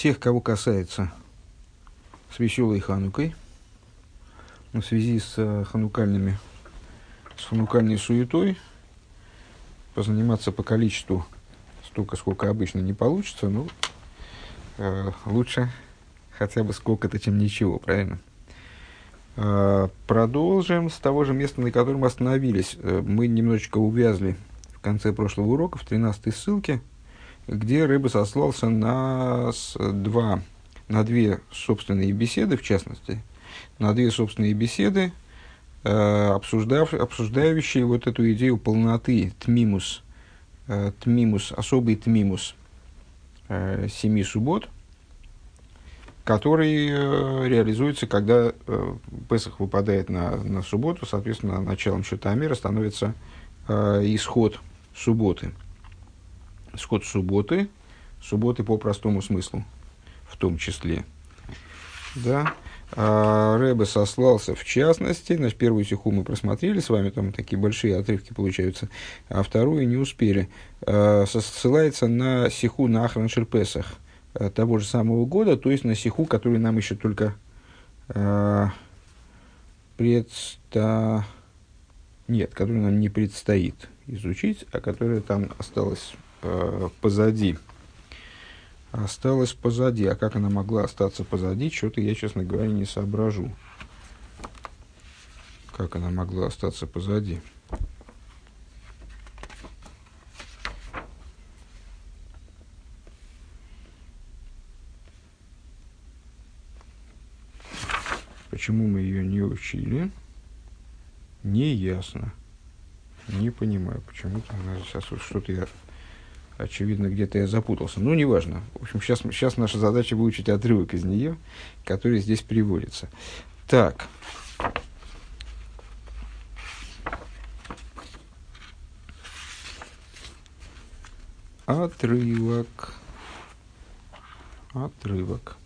всех, кого касается с веселой ханукой, в связи с э, ханукальными, с ханукальной суетой, позаниматься по количеству столько, сколько обычно не получится, ну, э, лучше хотя бы сколько-то, чем ничего, правильно? Э, продолжим с того же места, на котором остановились. Э, мы немножечко увязли в конце прошлого урока, в 13 ссылке, где Рыба сослался на два, на две собственные беседы, в частности, на две собственные беседы, э, обсуждав, обсуждающие вот эту идею полноты, тмимус, э, тмимус, особый тмимус э, семи суббот, который реализуется, когда Песах выпадает на, на субботу, соответственно, началом счета мира становится исход субботы исход субботы, субботы по простому смыслу, в том числе. Да. А Рэбе сослался в частности, значит, первую стиху мы просмотрели с вами, там такие большие отрывки получаются, а вторую не успели. А, ссылается на сиху на Ахран Шерпесах а, того же самого года, то есть на сиху, который нам еще только а, предста... Нет, который нам не предстоит изучить, а которая там осталась э, позади. Осталась позади. А как она могла остаться позади, что-то я, честно говоря, не соображу. Как она могла остаться позади. Почему мы ее не учили, не ясно. Не понимаю, почему-то она сейчас вот что-то я Очевидно, где-то я запутался. Ну, неважно. В общем, сейчас, сейчас наша задача выучить отрывок из нее, который здесь приводится. Так. Отрывок. Отрывок.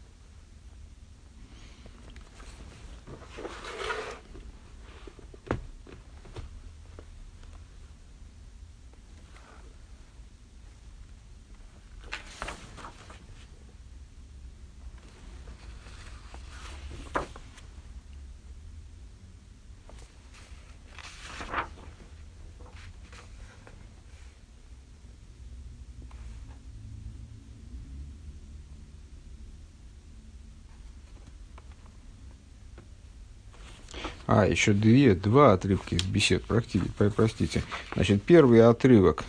А, еще две, два отрывка из бесед, простите. Значит, первый отрывок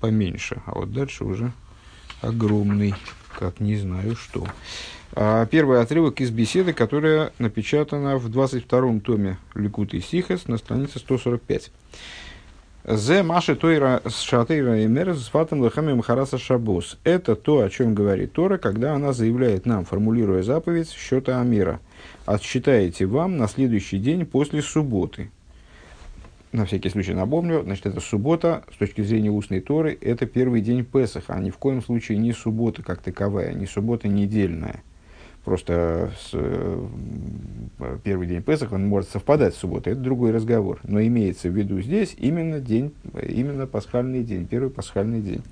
поменьше, а вот дальше уже огромный, как не знаю что. А первый отрывок из беседы, которая напечатана в 22-м томе Ликуты Сихас на странице 145. Зе Маши Тойра Шатейра и Мер с Фатом Лехами Махараса Шабус. Это то, о чем говорит Тора, когда она заявляет нам, формулируя заповедь счета Амира – отсчитаете вам на следующий день после субботы. На всякий случай напомню, значит, это суббота, с точки зрения устной Торы, это первый день Песаха, а ни в коем случае не суббота как таковая, не суббота недельная. Просто с, э, первый день Песаха, он может совпадать с субботой, это другой разговор. Но имеется в виду здесь именно день, именно пасхальный день, первый пасхальный день.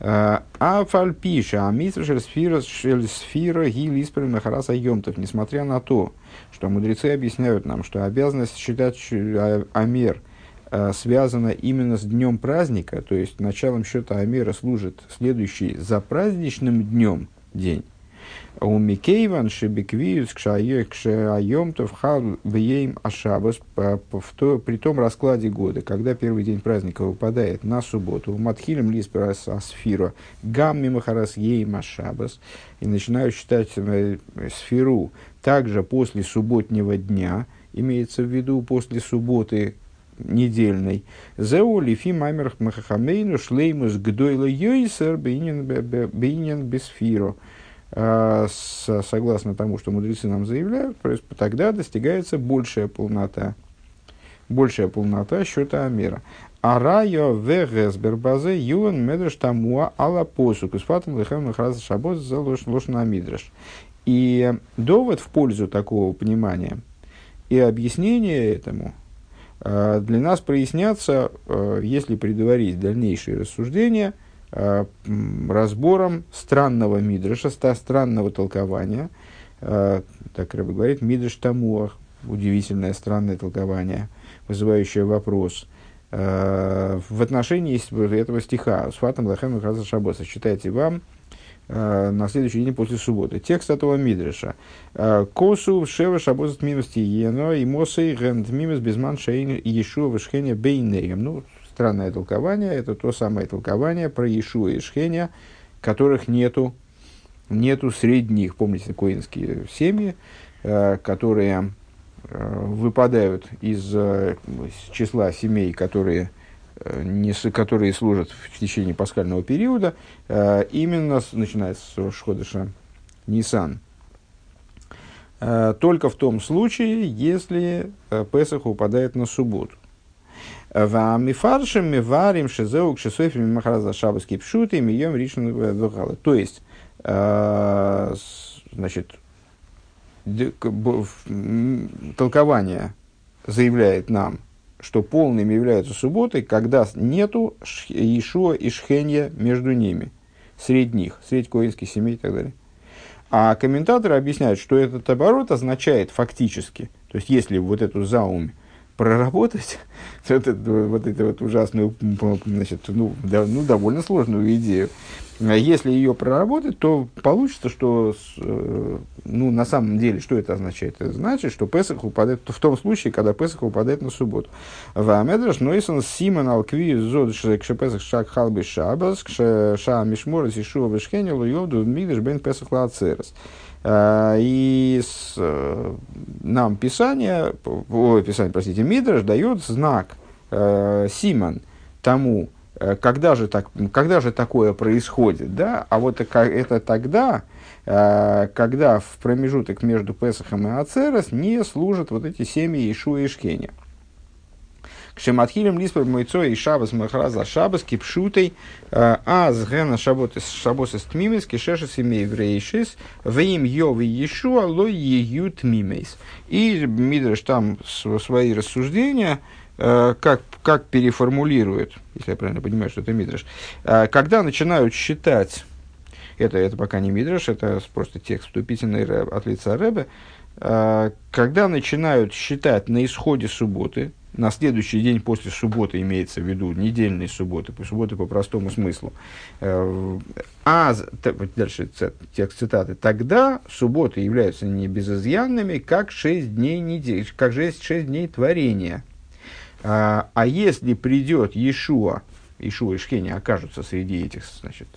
А фальпиша, а митра сфера сфера гилиспер нахараса йомтов. Несмотря на то, что мудрецы объясняют нам, что обязанность считать а, Амер а, связана именно с днем праздника, то есть началом счета Амера служит следующий за праздничным днем день. У Микейван Шебеквиус Кшайом Товхал Веем Ашабас при том раскладе года, когда первый день праздника выпадает на субботу, Матхилем Лисперас Асфира Гам Мимахарас Ейм Ашабас и начинаю считать э, сферу также после субботнего дня, имеется в виду после субботы недельной. Зеу лифи маймер махахамейну шлеймус гдойла йойсер бейнин бесфиро. А, согласно тому, что мудрецы нам заявляют, тогда достигается большая полнота, большая полнота счета Амера. Арайо вегес бербазе юан медреш тамуа ала посук. И сфатом лехем нахраз шабот за лошна мидреш. И довод в пользу такого понимания и объяснение этому а, для нас прояснятся, а, если предварить дальнейшие рассуждения разбором странного мидраша, странного толкования. Э, так Рэбе говорит, мидраш тамуах, удивительное, странное толкование, вызывающее вопрос. Э, в отношении этого стиха «Сфатам лахем и шабоса» читайте вам на следующий день после субботы. Текст этого мидраша. Косу шева шабозат мимости ено и мосей гент мимос безман шейн ешуа вышхеня бейнеем. Ну, странное толкование, это то самое толкование про Иешуа и Шхеня, которых нету, нету средних, помните, коинские семьи, э, которые э, выпадают из э, числа семей, которые, не, которые служат в течение пасхального периода, именно начиная с Шходыша Нисан. Только в том случае, если Песах упадает на субботу. Вамифаршим миварим шизеук шесофим махраза шабас кипшуты мием ришн вухала. То есть, э, значит, толкование заявляет нам, что полными являются субботы, когда нету Ишуа и Шхенья между ними, среди них, среди коинских семей и так далее. А комментаторы объясняют, что этот оборот означает фактически, то есть если вот эту заумь проработать вот, эту, вот эту вот ужасную, значит, ну, да, ну, довольно сложную идею. А если ее проработать, то получится, что, э, ну, на самом деле, что это означает? Это значит, что Песах упадает в том случае, когда Песах упадает на субботу. В Амедраш Нойсон Симон Алкви Зод Кшепесах Шак Халби Шабас Кша Мишморас Ишуа Вишхенилу Йовду Мигдаш Бен Песах Лацерас. А, и с, э, нам Писание, о, Писание, простите, Мидраш дает знак э, Симон тому, э, когда же, так, когда же такое происходит, да, а вот это, тогда, э, когда в промежуток между Песахом и Ацерос не служат вот эти семьи Ишуа и Шкеня. Кшематхилем лиспер мойцо и шабас махраза шабас кипшутой а с гена шаботес шабосес тмимес кишешес имей врейшис веим йови ешуа ло ею тмимейс. И Мидреш там свои рассуждения э, как, как переформулирует, если я правильно понимаю, что это Мидреш, э, когда начинают считать, это, это пока не Мидреш, это просто текст вступительный от лица Рэбе, э, когда начинают считать на исходе субботы, на следующий день после субботы имеется в виду недельные субботы, по субботы по простому смыслу. Э, а дальше текст цитаты. Тогда субботы являются не безызъянными, как шесть дней недели, как шесть, шесть дней творения. А, а если придет Иешуа, Иешуа и Шхени окажутся среди этих, значит,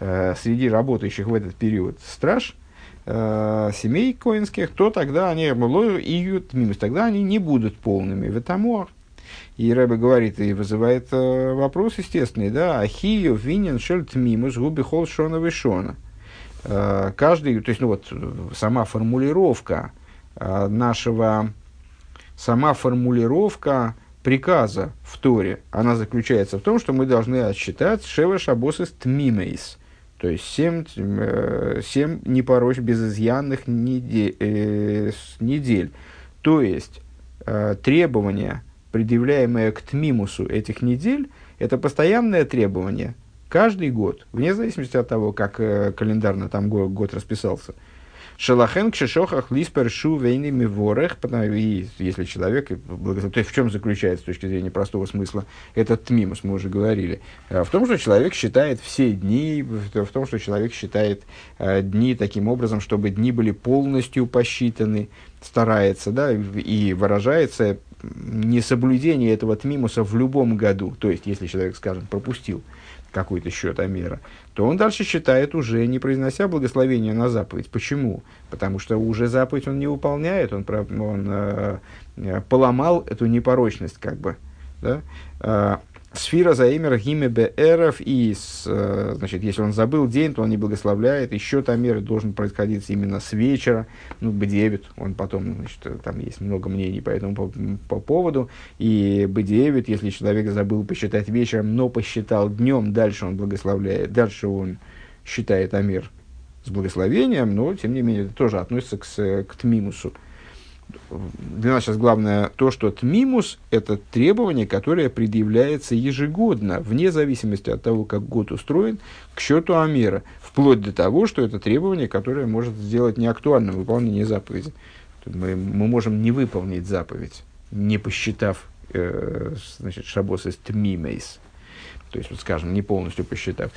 э, среди работающих в этот период страж, э, семей коинских, то тогда они иют минус, тогда они не будут полными. В этом и Рэбе говорит и вызывает э, вопрос естественный, да, ахию винен шельт мимус губи хол шона вишона. Э, каждый, то есть, ну вот, сама формулировка э, нашего, сама формулировка приказа в Торе, она заключается в том, что мы должны отсчитать шева шабосис тмимейс. То есть семь, э, семь непорочь безызъянных недель, э, недель. То есть э, требования, предъявляемые к Тмимусу этих недель, это постоянное требование каждый год, вне зависимости от того, как э, календарно там год, год расписался. Шалахен к шишохах лиспер шу вейнами ворах, и если человек, то есть в чем заключается с точки зрения простого смысла этот тмимус, мы уже говорили, э, в том, что человек считает все дни, в том, что человек считает э, дни таким образом, чтобы дни были полностью посчитаны, старается, да, и выражается несоблюдение этого тмимуса в любом году, то есть если человек, скажем, пропустил какой-то счет Амера, то он дальше считает уже не произнося благословение на заповедь. Почему? Потому что уже заповедь он не выполняет, он, он э, э, поломал эту непорочность как бы. Да? Э, Сфира заимер гиме беэров, и, э, значит, если он забыл день, то он не благословляет, и счет Амера должен происходить именно с вечера, ну, бедевит, он потом, значит, там есть много мнений по этому по, по поводу, и бедевит, если человек забыл посчитать вечером, но посчитал днем, дальше он благословляет, дальше он считает Амир с благословением, но, тем не менее, это тоже относится к, к Тмимусу. Для нас сейчас главное то, что тмимус – это требование, которое предъявляется ежегодно, вне зависимости от того, как год устроен, к счету Амера, вплоть до того, что это требование, которое может сделать неактуальным выполнение заповеди. Мы, мы можем не выполнить заповедь, не посчитав э, значит, шабос из тмимейс. То есть, вот, скажем, не полностью посчитав.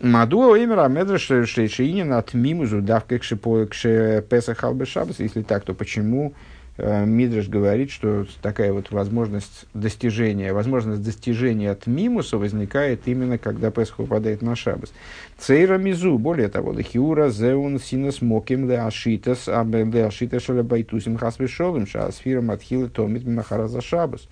Маду имя Амедра Шейшинин от мимузу давка к Песах Албешабас. Если так, то почему Мидриш говорит, что такая вот возможность достижения, возможность достижения от мимуса возникает именно, когда Песх выпадает на шабас. Цейра мизу, более того, лихиура зеун синус моким ле ашитас, абе ле ашитас шаля байтусим хасвешолым, шаасфира матхилы томит махараза шабас.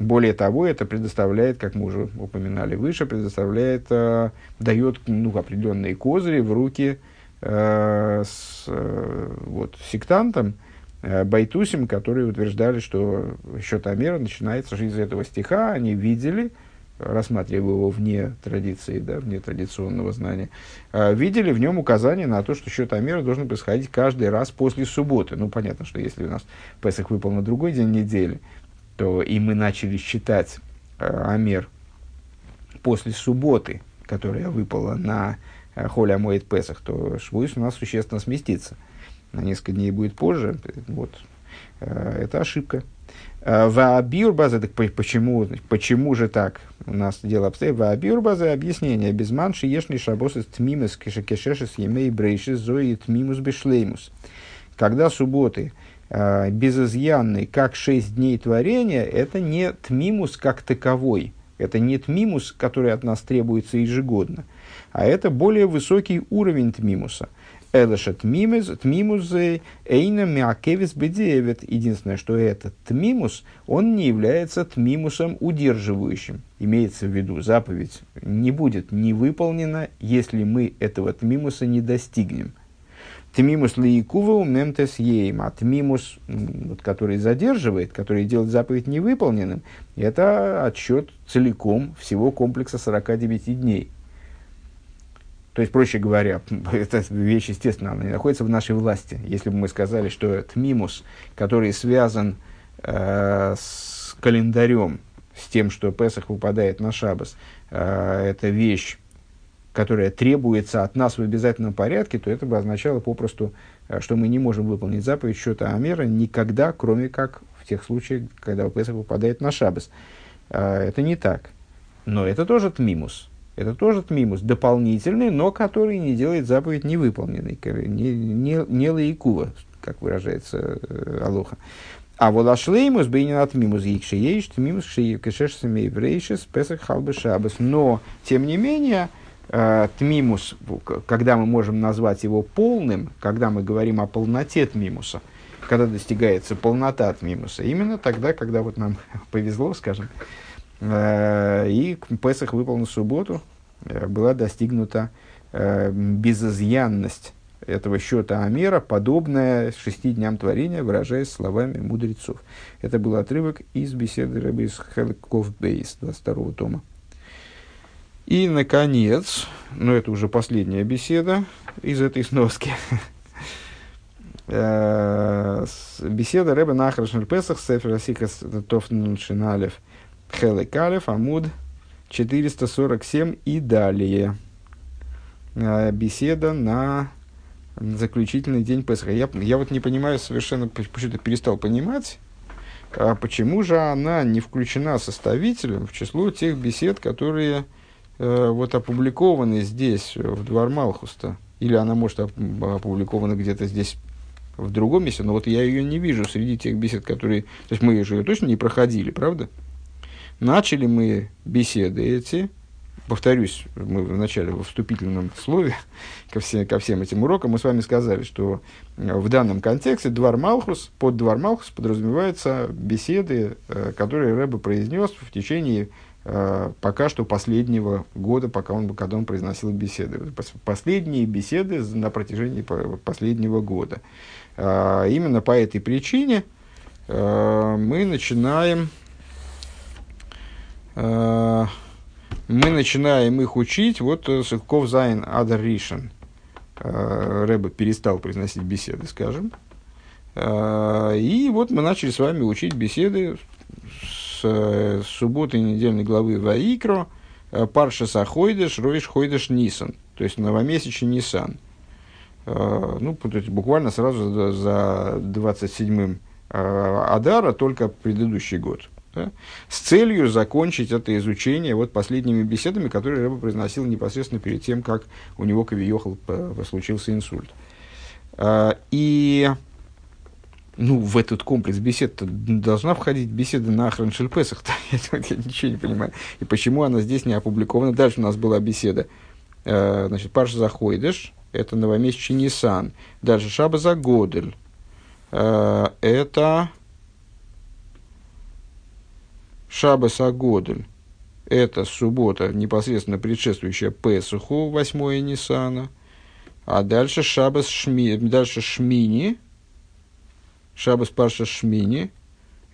Более того, это предоставляет, как мы уже упоминали выше, предоставляет, э, дает ну, определенные козыри в руки э, с, э, вот, сектантам, Э, Байтусим, которые утверждали, что счет Амера начинается из этого стиха, они видели, рассматривая его вне традиции, да, вне традиционного знания, э, видели в нем указание на то, что счет Амера должен происходить каждый раз после субботы. Ну, понятно, что если у нас Песах выпал на другой день недели, то и мы начали считать э, Амер после субботы, которая выпала на Холя Моет Песах, то Швуис у нас существенно сместится – на несколько дней будет позже, вот, э, это ошибка. Э, Ваабиурбаза, так почему, почему же так у нас дело обстоит? Ваабиурбаза объяснение. Без манши ешни шабос из тмимус кешешес емей брейшис зои тмимус бешлеймус. Когда субботы э, безызъянный, как шесть дней творения, это не тмимус как таковой. Это не тмимус, который от нас требуется ежегодно, а это более высокий уровень тмимуса – Элэша тмимус, тмимузы, эйна мякевис бедеевит. Единственное, что этот тмимус, он не является тмимусом удерживающим. Имеется в виду, заповедь не будет не выполнена, если мы этого тмимуса не достигнем. Тмимус лиикува мемтес ейм, а тмимус, вот, который задерживает, который делает заповедь невыполненным, это отсчет целиком всего комплекса 49 дней. То есть, проще говоря, эта вещь, естественно, она не находится в нашей власти. Если бы мы сказали, что это мимус, который связан э, с календарем, с тем, что Песах выпадает на Шабас, э, это вещь, которая требуется от нас в обязательном порядке, то это бы означало попросту, э, что мы не можем выполнить заповедь счета Амера никогда, кроме как в тех случаях, когда Песах выпадает на Шабас. Э, это не так. Но это тоже тмимус. Это тоже тмимус, дополнительный, но который не делает заповедь невыполненной, не, не, не лаикува, как выражается э, Алоха. А вот ашлеймус бейнин от мимус гикши ейш, тмимус кешеш семейврейшес, песах халбы шабас. Но, тем не менее, э, тмимус, когда мы можем назвать его полным, когда мы говорим о полноте тмимуса, когда достигается полнота тмимуса, именно тогда, когда вот нам повезло, скажем, и Песах выпал на субботу, э, была достигнута э, безызъянность этого счета Амера, подобная шести дням творения, выражаясь словами мудрецов. Это был отрывок из беседы Рэбби из Хелков Бейс, 22 тома. И, наконец, ну это уже последняя беседа из этой сноски. Беседа Рэбби Нахрашнер Песах, Сефер Асикас Тофнун Шиналев – Хелек Алев, Амуд 447 и далее. Э, беседа на заключительный день Песха. Я, я вот не понимаю совершенно, почему-то перестал понимать, а почему же она не включена составителем в число тех бесед, которые э, вот опубликованы здесь, в Двор Малхуста. Или она может опубликована где-то здесь в другом месте, но вот я ее не вижу среди тех бесед, которые... То есть мы же ее точно не проходили, правда? Начали мы беседы эти, повторюсь, мы в начале во вступительном слове ко, все, ко всем этим урокам мы с вами сказали, что э, в данном контексте Двор Малхус, под Двор Малхус подразумеваются беседы, э, которые Рэбе произнес в течение э, пока что последнего года, пока он, когда он произносил беседы. Последние беседы на протяжении последнего года. Именно по этой причине мы начинаем мы начинаем их учить, вот э, Ков Зайн Адар Ришен. Э, Рэба перестал произносить беседы, скажем. И вот мы начали с вами учить беседы с, с субботы недельной главы Ваикро, Парша Сахойдеш, Ройш Хойдеш Нисан, то есть новомесячный Нисан. Ну, то есть буквально сразу за 27-м Адара, только предыдущий год да, с целью закончить это изучение вот последними беседами, которые Рэба произносил непосредственно перед тем, как у него Кавиохал случился инсульт. А, и ну, в этот комплекс бесед должна входить беседа на Храншельпесах. я, я ничего не понимаю. И почему она здесь не опубликована? Дальше у нас была беседа. А, значит, Паша Заходишь, это новомесячный Нисан. Дальше Шаба Загодель. А, это Шабас Агодель – это суббота, непосредственно предшествующая Песуху, 8 Нисана. А дальше Шабас Шми, дальше Шмини, Шабас Парша Шмини,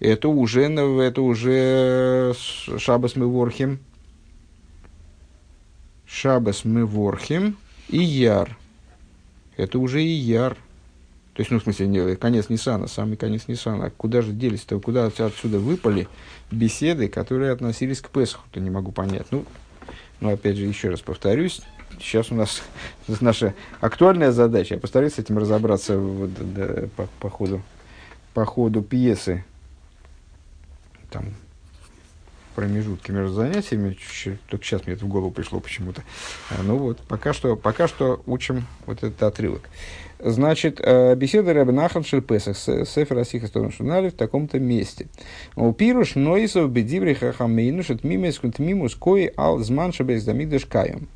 это уже, это уже Шабас Меворхим, Шабас Меворхим и Яр. Это уже и Яр – то есть, ну, в смысле, не, конец Ниссана, самый конец Ниссана. Куда же делись-то, куда отсюда выпали беседы, которые относились к Песху, то не могу понять. Ну, ну, опять же, еще раз повторюсь, сейчас у нас наша актуальная задача. Я постараюсь с этим разобраться вот, да, по, по, ходу, по ходу пьесы. Там промежутки между занятиями, только сейчас мне это в голову пришло почему-то. А, ну вот, пока что, пока что учим вот этот отрывок. Значит, э, беседа Рэбе Нахан Шельпесах с Сефер Асиха Журнале в таком-то месте. У пируш нойсов бедиври хахамейну шет мимес мимус кои ал зман шабез дамидыш каем.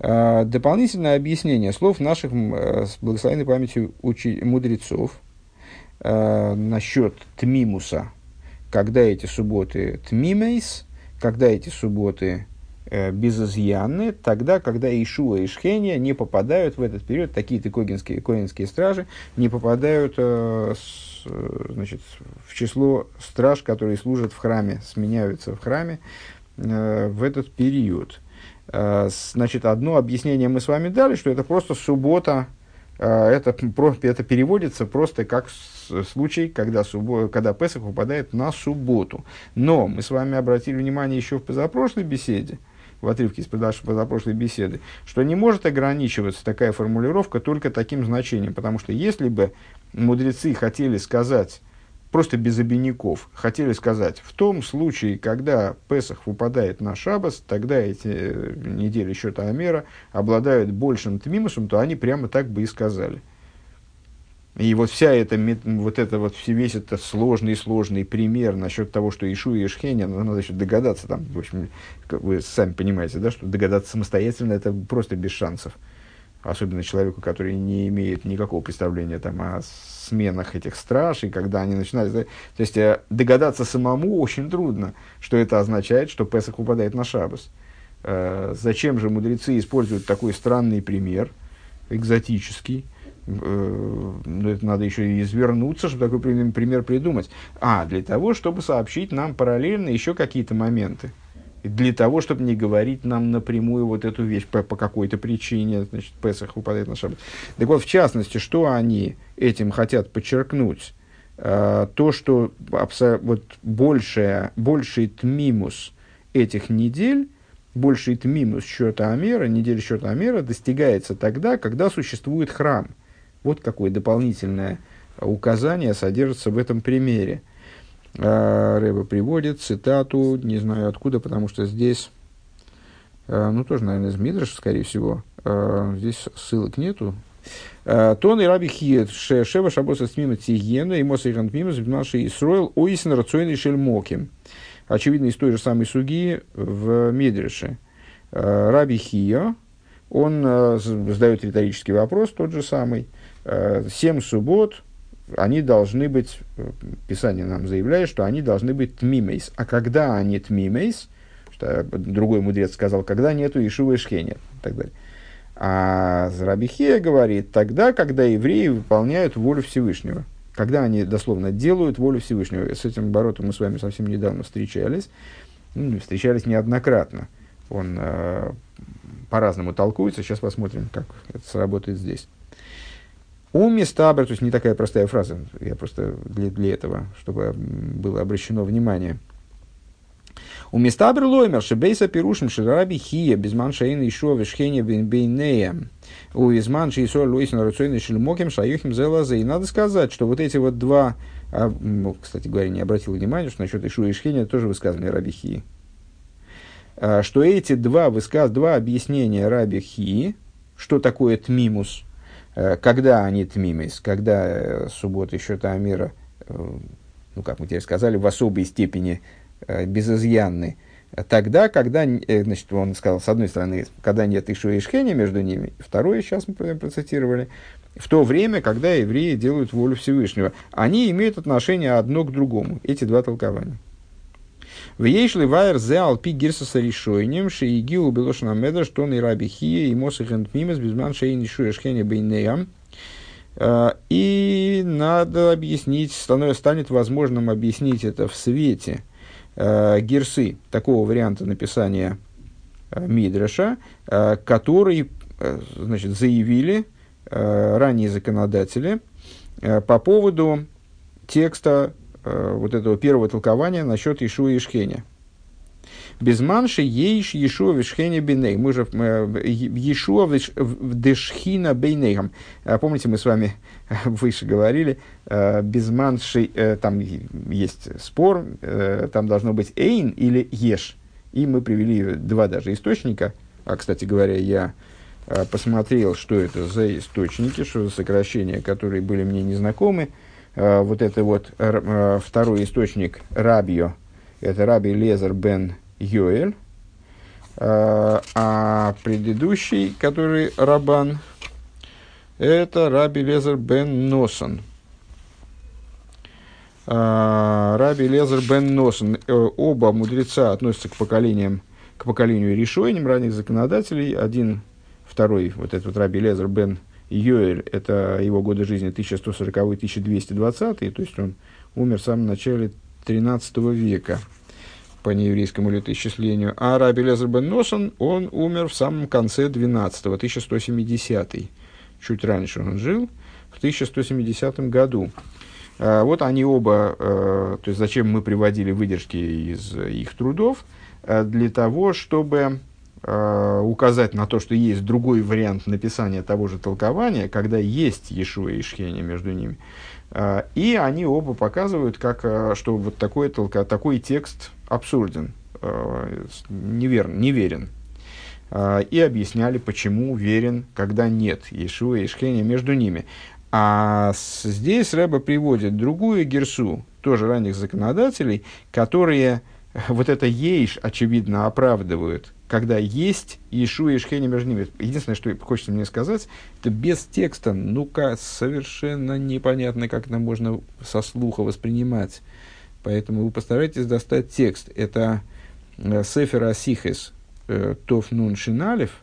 Э, дополнительное объяснение слов наших э, с благословенной памятью мудрецов насчет тмимуса, когда эти субботы тмимейс, когда эти субботы Э, безызъянны тогда, когда Ишуа и Шхения не попадают в этот период, такие-то когинские, когинские стражи не попадают э, с, э, значит, в число страж, которые служат в храме, сменяются в храме э, в этот период. Э, значит, одно объяснение мы с вами дали, что это просто суббота, это, это переводится просто как случай, когда, суббо, когда Песах попадает на субботу. Но мы с вами обратили внимание еще в позапрошлой беседе, в отрывке из позапрошлой беседы, что не может ограничиваться такая формулировка только таким значением, потому что если бы мудрецы хотели сказать, просто без обиняков, хотели сказать, в том случае, когда Песах выпадает на Шабас, тогда эти э, недели счета Амера обладают большим тмимусом, то они прямо так бы и сказали – и вот вся эта, вот это вот, весь этот сложный-сложный пример насчет того, что Ишу и Ишхеня, ну, надо еще догадаться там, в общем, вы сами понимаете, да, что догадаться самостоятельно это просто без шансов. Особенно человеку, который не имеет никакого представления там, о сменах этих страж, и когда они начинают... То есть э, догадаться самому очень трудно, что это означает, что Песах упадает на Шабас. Э, зачем же мудрецы используют такой странный пример, экзотический, Э, ну, это надо еще и извернуться, чтобы такой пример придумать. А, для того, чтобы сообщить нам параллельно еще какие-то моменты. Для того, чтобы не говорить нам напрямую вот эту вещь по, по какой-то причине, значит, Песах выпадает на шаббат. Так вот, в частности, что они этим хотят подчеркнуть? А, то, что абсо- вот большая, больший тмимус этих недель, больший тмимус счета Амера, недели счета Амера достигается тогда, когда существует храм – вот какое дополнительное указание содержится в этом примере. А, Рэба приводит цитату, не знаю откуда, потому что здесь, а, ну тоже, наверное, из Мидраша, скорее всего, а, здесь ссылок нету. Тон и раби хиет шева шабоса смима тигена и моса иган мима наши Исроил оисен рационный шельмоким. Очевидно, из той же самой суги в Медреше. Раби Хия, он задает риторический вопрос, тот же самый – Э, семь суббот, они должны быть, э, Писание нам заявляет, что они должны быть тмимейс. А когда они тмимейс, что другой мудрец сказал, когда нету Ишува и Шхеня, и так далее. А Зарабихия говорит, тогда, когда евреи выполняют волю Всевышнего. Когда они дословно делают волю Всевышнего. С этим оборотом мы с вами совсем недавно встречались. Ну, встречались неоднократно. Он э, по-разному толкуется. Сейчас посмотрим, как это сработает здесь. У Мистабр, то есть не такая простая фраза, я просто для, для этого, чтобы было обращено внимание. У Мистабр лоймер, шебейса пирушим шираби хия, безман шаин ишо вешхене бейнея. У изман шейсо лойсин рацойный шельмоким шаюхим зелаза. И надо сказать, что вот эти вот два, а, ну, кстати говоря, не обратил внимания, что насчет ишо и шхеня тоже высказывали раби хии. А, что эти два, высказ, два объяснения раби хии, что такое тмимус, когда они тмимис, когда э, суббота счета Амира, э, ну, как мы теперь сказали, в особой степени безызъянны, тогда, когда, значит, он сказал, с одной стороны, когда нет Ишу и Ишхения между ними, второе, сейчас мы процитировали, в то время, когда евреи делают волю Всевышнего, они имеют отношение одно к другому, эти два толкования. В ейшли вайер зе алпи гирсаса решойнем, шеигиу белошна меда, что и раби хия, и мосахент мимас, безман шейн ишуя шхеня бейнеям. А, и надо объяснить, станет возможным объяснить это в свете э, гирсы, такого варианта написания э, Мидраша, э, который значит, заявили ранние законодатели по поводу текста э, вот этого первого толкования насчет Ишуа и Шхеня. Без манши ейш Ешуа вишхене бейней. Мы же э, Ешуа вдешхина бейнейхам. А помните, мы с вами выше говорили, э, без манши, э, там есть спор, там должно быть эйн или еш. И мы привели два даже источника. А, кстати говоря, я посмотрел, что это за источники, что за сокращения, которые были мне незнакомы. Э, вот это вот э, второй источник Рабио, это Раби Лезер бен Йоэль, э, а предыдущий, который Рабан, это Раби Лезер бен Носон. Раби Лезер бен Носон. Оба мудреца относятся к поколениям, к поколению решениям ранних законодателей. Один, второй, вот этот вот Раби Лезер бен Йоэль, это его годы жизни 1140-1220, то есть он умер в самом начале 13 века по нееврейскому летоисчислению. А Раби Лезер бен Носон, он умер в самом конце 12-го, 1170 Чуть раньше он жил, в 1170 году. А, вот они оба, э, то есть зачем мы приводили выдержки из их трудов, э, для того, чтобы Э, указать на то, что есть другой вариант написания того же толкования, когда есть Иешуа и Шхеня между ними. Э, и они оба показывают, как, э, что вот такой, толка, такой текст абсурден, неверен, неверен. И объясняли, почему верен, когда нет Иешуа и Шхеня между ними. А здесь Рэба приводит другую герсу, тоже ранних законодателей, которые вот это ейш, очевидно, оправдывают когда есть Ишу и Шхени между ними. Единственное, что хочется мне сказать, это без текста, ну-ка, совершенно непонятно, как это можно со слуха воспринимать. Поэтому вы постарайтесь достать текст. Это э, Сефер Асихес э, Тоф Нун Шиналев,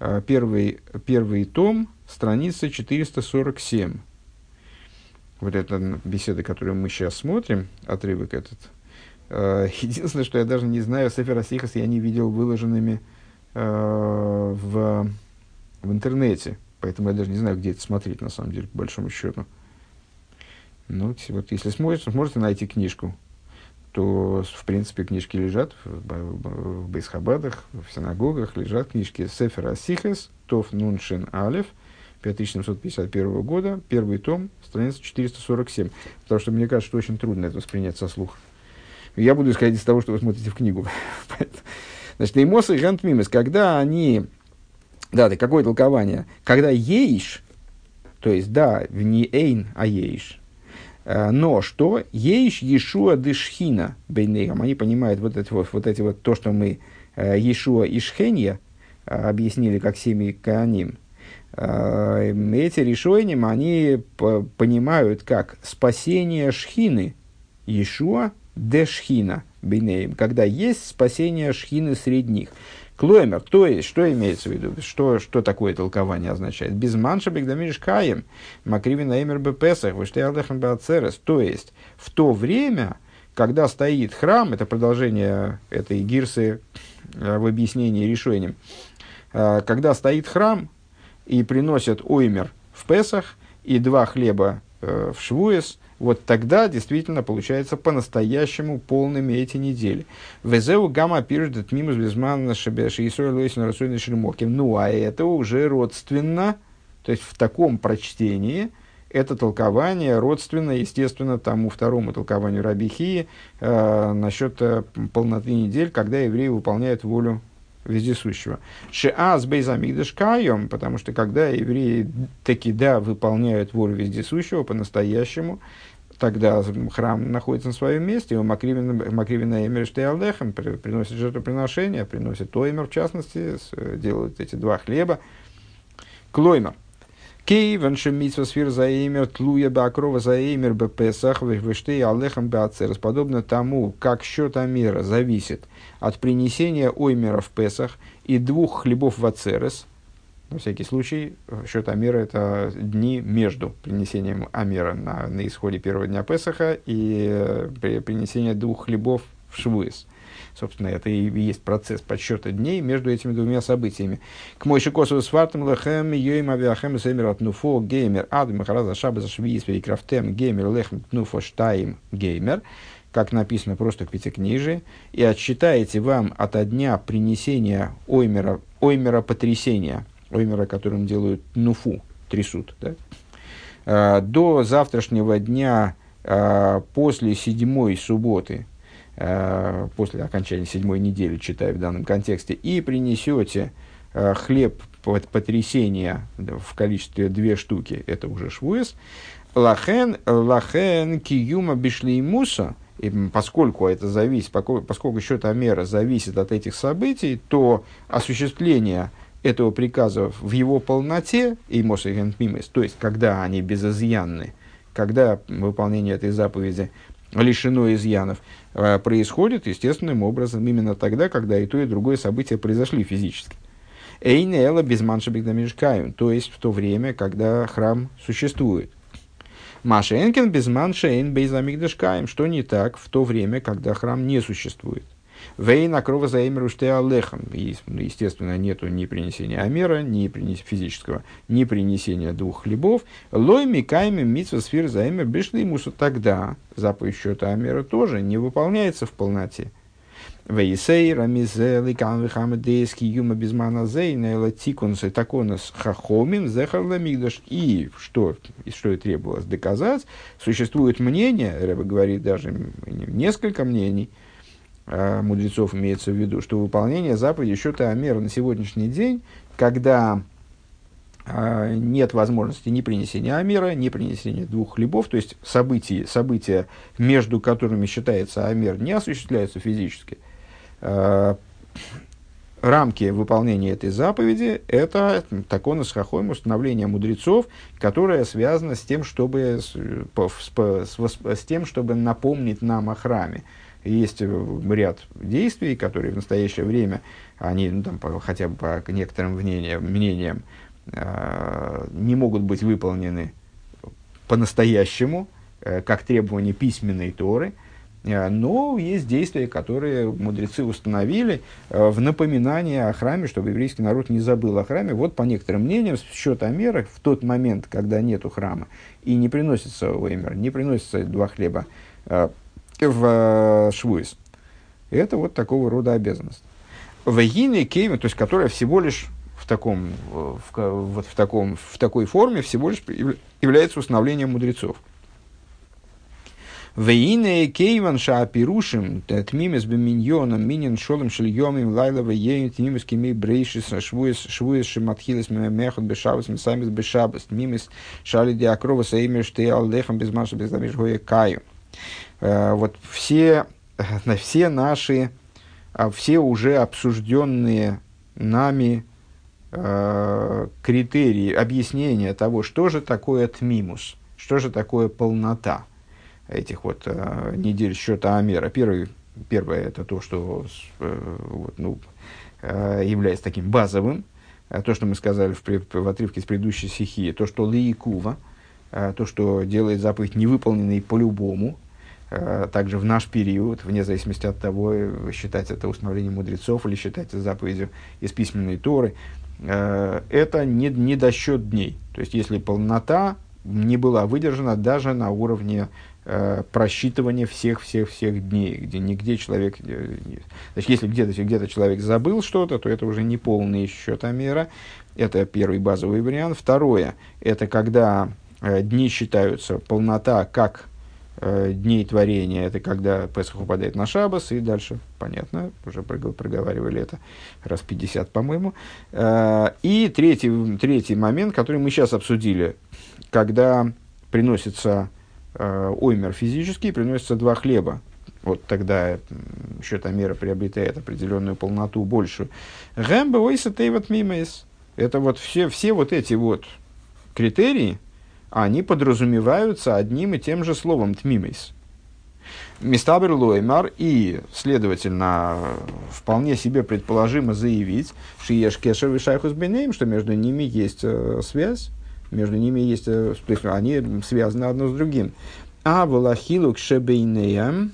э, первый, первый том, страница 447. Вот эта беседа, которую мы сейчас смотрим, отрывок этот – единственное, что я даже не знаю, Сефер Асихас я не видел выложенными э, в, в интернете. Поэтому я даже не знаю, где это смотреть, на самом деле, по большому счету. Ну, вот если сможете, сможете найти книжку, то, в принципе, книжки лежат в, в, Бейсхабадах, в синагогах, лежат книжки Сефер Асихас, Тоф Нуншин Алев, 5751 года, первый том, страница 447. Потому что мне кажется, что очень трудно это воспринять со слуха. Я буду исходить из того, что вы смотрите в книгу. Значит, Эймоса и Гантмимес, когда они... Да, да, какое толкование? Когда ейш, то есть, да, не эйн, а ейш, э, но что? Ейш Ешуа Дышхина Бейнейхам. Они понимают вот, это вот, вот эти вот то, что мы э, Ешуа и Шхенья э, объяснили как семьи Кааним. Эти решения они понимают как спасение Шхины Ешуа дешхина бинеем, когда есть спасение шхины средних. Клоймер, то есть, что имеется в виду, что, что такое толкование означает? Без манша бигдамиш каем, макривин наимер бепесах, выштеалдехам бацерес. То есть, в то время, когда стоит храм, это продолжение этой гирсы э, в объяснении решением, э, когда стоит храм и приносят оймер в Песах, и два хлеба в Швуес, вот тогда действительно получается по-настоящему полными эти недели. Везеу гамма пирждет мимус безманна шебеши и рассудный шельмоким. Ну, а это уже родственно, то есть в таком прочтении, это толкование родственно, естественно, тому второму толкованию Рабихии э, насчет э, полноты недель, когда евреи выполняют волю вездесущего. Шиаз бейзамигдаш кайом, потому что когда евреи таки да выполняют волю вездесущего по-настоящему, тогда храм находится на своем месте, и Макривина Эмер Штеалдехем приносит жертвоприношения, приносит Тоймер, в частности, делают эти два хлеба. Клоймер. Кейвен шемитсва сфер заимер тлуя бакрова заимер бпесах вештей алехам бацерс. Подобно тому, как счет Амера зависит от принесения оймера в Песах и двух хлебов в Ацерес. На всякий случай, счет Амера – это дни между принесением Амера на, на исходе первого дня Песаха и э, принесение двух хлебов в Швуэс. Собственно, это и есть процесс подсчета дней между этими двумя событиями. К мой шикосу с фартом лехем йоим авиахем сэмер от нуфо геймер адм хараза шаба за швиис крафтем геймер лехем нуфо штайм геймер как написано просто в Пятикнижии, и отсчитаете вам от дня принесения оймера, оймера потрясения, оймера, которым делают нуфу, трясут, да? а, до завтрашнего дня а, после седьмой субботы, после окончания седьмой недели, читаю в данном контексте, и принесете а, хлеб потрясения в количестве две штуки, это уже швуэс, лахен, лахен киюма бишлеймуса, и поскольку это зависит, поскольку счет Амера зависит от этих событий, то осуществление этого приказа в его полноте, и то есть когда они безызъянны, когда выполнение этой заповеди лишено изъянов, э, происходит естественным образом именно тогда, когда и то, и другое событие произошли физически. Эйнела без маншабик то есть в то время, когда храм существует. Маша Энкен без Маншейн Бейзамигдашкаем. Что не так в то время, когда храм не существует? Вейна крова заэмеру алехам. Естественно, нету ни принесения амера, ни принес, физического, ни принесения двух хлебов. Лой микайми митсва сфер заэмер бешли мусу. Тогда заповедь счета амера тоже не выполняется в полноте. Вейсей, Рамизе, Ликан, Вихамедейский, Юма, Безмана, Зейна, Тикунсы, Таконас, Хахомин, Зехар, Ламигдаш. И что, и что и требовалось доказать, существует мнение, Рэба говорит даже несколько мнений, мудрецов имеется в виду, что выполнение заповеди счета Амера на сегодняшний день, когда а, нет возможности ни принесения Амера, ни принесения двух хлебов, то есть события, события, между которыми считается Амер, не осуществляются физически – Э, рамки выполнения этой заповеди – это такое насхахоем установление мудрецов, которое связано с тем, чтобы, с, с, с, с тем, чтобы напомнить нам о храме. Есть ряд действий, которые в настоящее время, они ну, там, по, хотя бы по некоторым мнениям, мнениям э, не могут быть выполнены по-настоящему, э, как требования письменной Торы – Э, но есть действия, которые мудрецы установили э, в напоминание о храме, чтобы еврейский народ не забыл о храме. Вот по некоторым мнениям, счет о мерах в тот момент, когда нету храма, и не приносится оймер, не приносится два хлеба э, в швуис. Это вот такого рода обязанность. В Егине Кейме, то есть которая всего лишь в, таком, в, вот в, таком, в такой форме всего лишь является установлением мудрецов. Вейне кейван шаапирушим, тмимес беминьоном, минин шолом шельемим, лайла вейн, тмимес кими брейшис, швуес, швуес шиматхилес мехот бешабас, месамис бешабас, тмимес шали диакрова саимер штеял лехам без маша без ламиш каю. Вот все, все наши, все уже обсужденные нами критерии объяснения того, что же такое тмимус, что же такое полнота – этих вот э, недель счета Амера. Первый, первое это то, что э, вот, ну, э, является таким базовым, э, то, что мы сказали в, в отрывке с предыдущей стихии, то, что Лиикува, э, то, что делает заповедь невыполненной по-любому, э, также в наш период, вне зависимости от того, считать это установлением мудрецов или считать это заповедью из письменной Торы, э, это не, не досчет дней. То есть, если полнота не была выдержана даже на уровне э, просчитывания всех-всех-всех дней, где нигде человек... Э, значит, если где-то где человек забыл что-то, то это уже не полный счет Амера. Это первый базовый вариант. Второе, это когда э, дни считаются полнота как э, дней творения, это когда Песах упадает на Шабас, и дальше, понятно, уже проговаривали это раз 50, по-моему. Э, и третий, третий момент, который мы сейчас обсудили, когда приносится э, оймер физический, приносится два хлеба, вот тогда счет Амера приобретает определенную полноту большую. Гэмбэ ойса тейват мимэс. Это вот все, все вот эти вот критерии, они подразумеваются одним и тем же словом тмимейс. Мистабер лоймар и, следовательно, вполне себе предположимо заявить, шиеш кешер вишайхус бенеем, что между ними есть э, связь, между ними есть, э, то есть они связаны одно с другим. А волахилук шебейнеям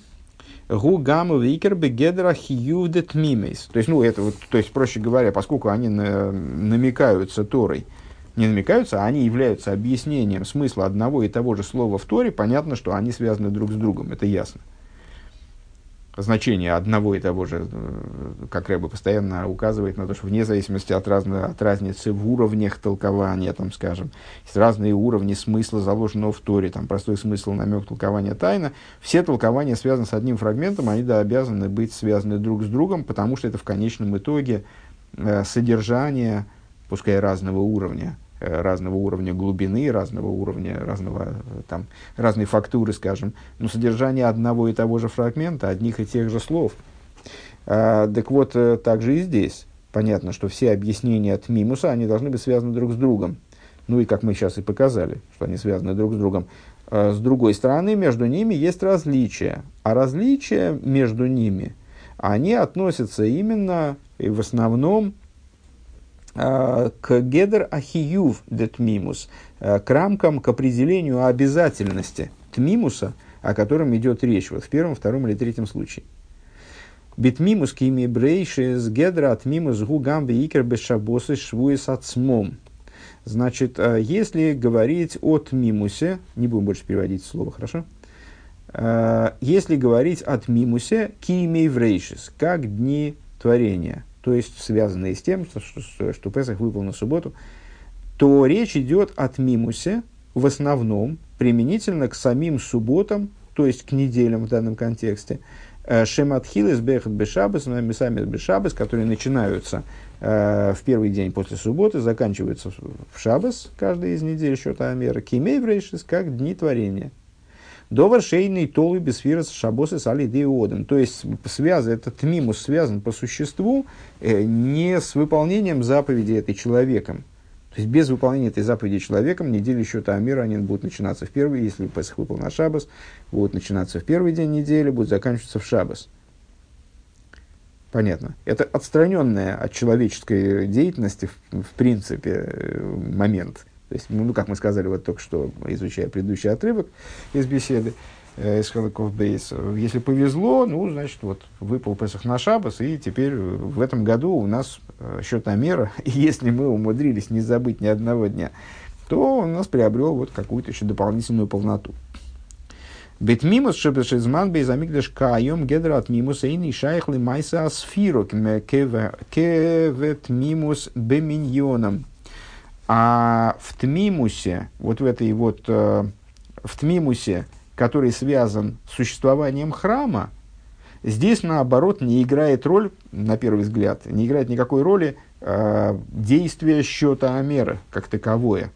гу гаму викер бегедра хиюдет мимейс. То есть, ну, это вот, то есть, проще говоря, поскольку они на, намекаются Торой, не намекаются, а они являются объяснением смысла одного и того же слова в Торе, понятно, что они связаны друг с другом, это ясно. Значение одного и того же, э, как Рэба постоянно указывает на то, что вне зависимости от, разно, от разницы в уровнях толкования, там, скажем, есть разные уровни смысла, заложенного в Торе, там, простой смысл, намек, толкования, тайна, все толкования связаны с одним фрагментом, они да, обязаны быть связаны друг с другом, потому что это в конечном итоге э, содержание, пускай разного уровня, Э, разного уровня глубины, разного уровня, разного, э, там, разной фактуры, скажем, но содержание одного и того же фрагмента, одних и тех же слов. А, так вот, э, также и здесь. Понятно, что все объяснения от мимуса, они должны быть связаны друг с другом. Ну и как мы сейчас и показали, что они связаны друг с другом. А, с другой стороны, между ними есть различия. А различия между ними, они относятся именно и в основном к гедер ахиюв де тмимус, э, к рамкам, к определению обязательности тмимуса, о котором идет речь вот в первом, втором или третьем случае. Битмимус кими брейши с гедра от мимус гугам икер бешабосы швуис отсмом. Значит, э, если говорить о тмимусе, не будем больше переводить слово, хорошо? Если говорить о тмимусе, кими врейшис, как дни творения – то есть связанные с тем, что, что, что Песах выпал на субботу, то речь идет от мимусе в основном применительно к самим субботам, то есть к неделям в данном контексте. Э, Шематхилес бехат бешабас, сами бешабас, которые начинаются э, в первый день после субботы, заканчиваются в шабас, каждый из недель счета Амера, кимей как дни творения. Довар шейный толы бесфирос шабосы с алидеодом. То есть связ, этот мимус связан по существу э, не с выполнением заповеди этой человеком. То есть без выполнения этой заповеди человеком недели счета Амира они будут начинаться в первый, если Песах выпал на Шабас, будут начинаться в первый день недели, будут заканчиваться в Шабас. Понятно. Это отстраненная от человеческой деятельности, в, в принципе, э, момент. То есть, ну, как мы сказали вот только что, изучая предыдущий отрывок из беседы, э, из Халаков Бейс. Если повезло, ну, значит, вот выпал Песах на Шабас, и теперь в этом году у нас э, счет Амера, и если мы умудрились не забыть ни одного дня, то у нас приобрел вот какую-то еще дополнительную полноту. Бетмимус шебешизман бейзамигдаш каем гедра от мимуса и шайхли майса асфиру кевет мимус беминьоном. А в Тмимусе, вот в этой вот, э, в Тмимусе, который связан с существованием храма, здесь, наоборот, не играет роль, на первый взгляд, не играет никакой роли э, действие счета Амера как таковое.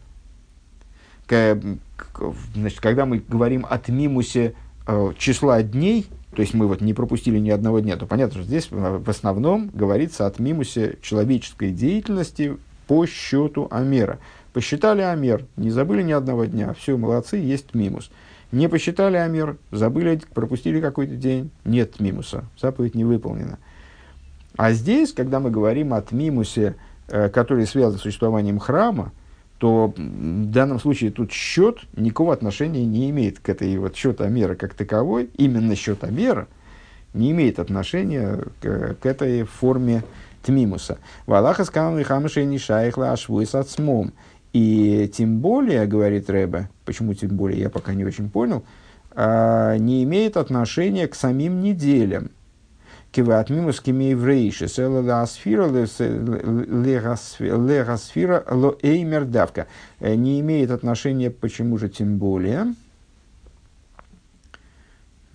Значит, когда мы говорим о Тмимусе э, числа дней, то есть мы вот не пропустили ни одного дня, то понятно, что здесь э, в основном говорится о Тмимусе человеческой деятельности по счету Амера. Посчитали Амер, не забыли ни одного дня, все, молодцы, есть мимус. Не посчитали Амер, забыли, пропустили какой-то день, нет мимуса, заповедь не выполнена. А здесь, когда мы говорим о мимусе, э, который связан с существованием храма, то в данном случае тут счет никакого отношения не имеет к этой вот счету Амера как таковой, именно счет Амера не имеет отношения к, к этой форме тмимуса. Валаха скам и хамышей не шайхла ашвуис отсмом. И тем более, говорит Рэбе, почему тем более, я пока не очень понял, а, не имеет отношения к самим неделям. Киват мимус кимейврейши, села леосфира лерасфира ло эймер давка. Э, не имеет отношения, почему же тем более,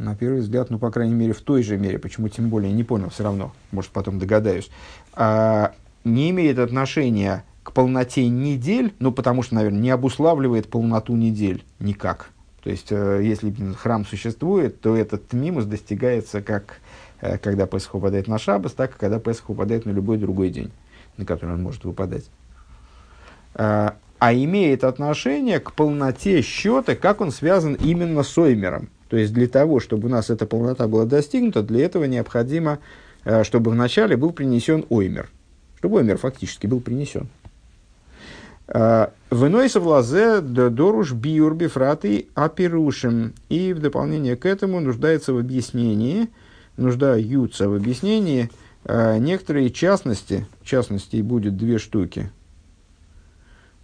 на первый взгляд, ну, по крайней мере, в той же мере, почему тем более, не понял все равно, может, потом догадаюсь, а, не имеет отношения к полноте недель, ну, потому что, наверное, не обуславливает полноту недель никак. То есть, э, если храм существует, то этот мимус достигается как э, когда Песах упадает на Шабас, так и когда Песах упадает на любой другой день, на который он может выпадать. А, а имеет отношение к полноте счета, как он связан именно с Оймером. То есть, для того, чтобы у нас эта полнота была достигнута, для этого необходимо, э, чтобы вначале был принесен Оймер. Чтобы Оймер фактически был принесен. А, Вынойся в лазе доруш биур бифраты апирушим. И в дополнение к этому нуждается в объяснении, нуждаются в объяснении э, некоторые частности, частностей будет две штуки,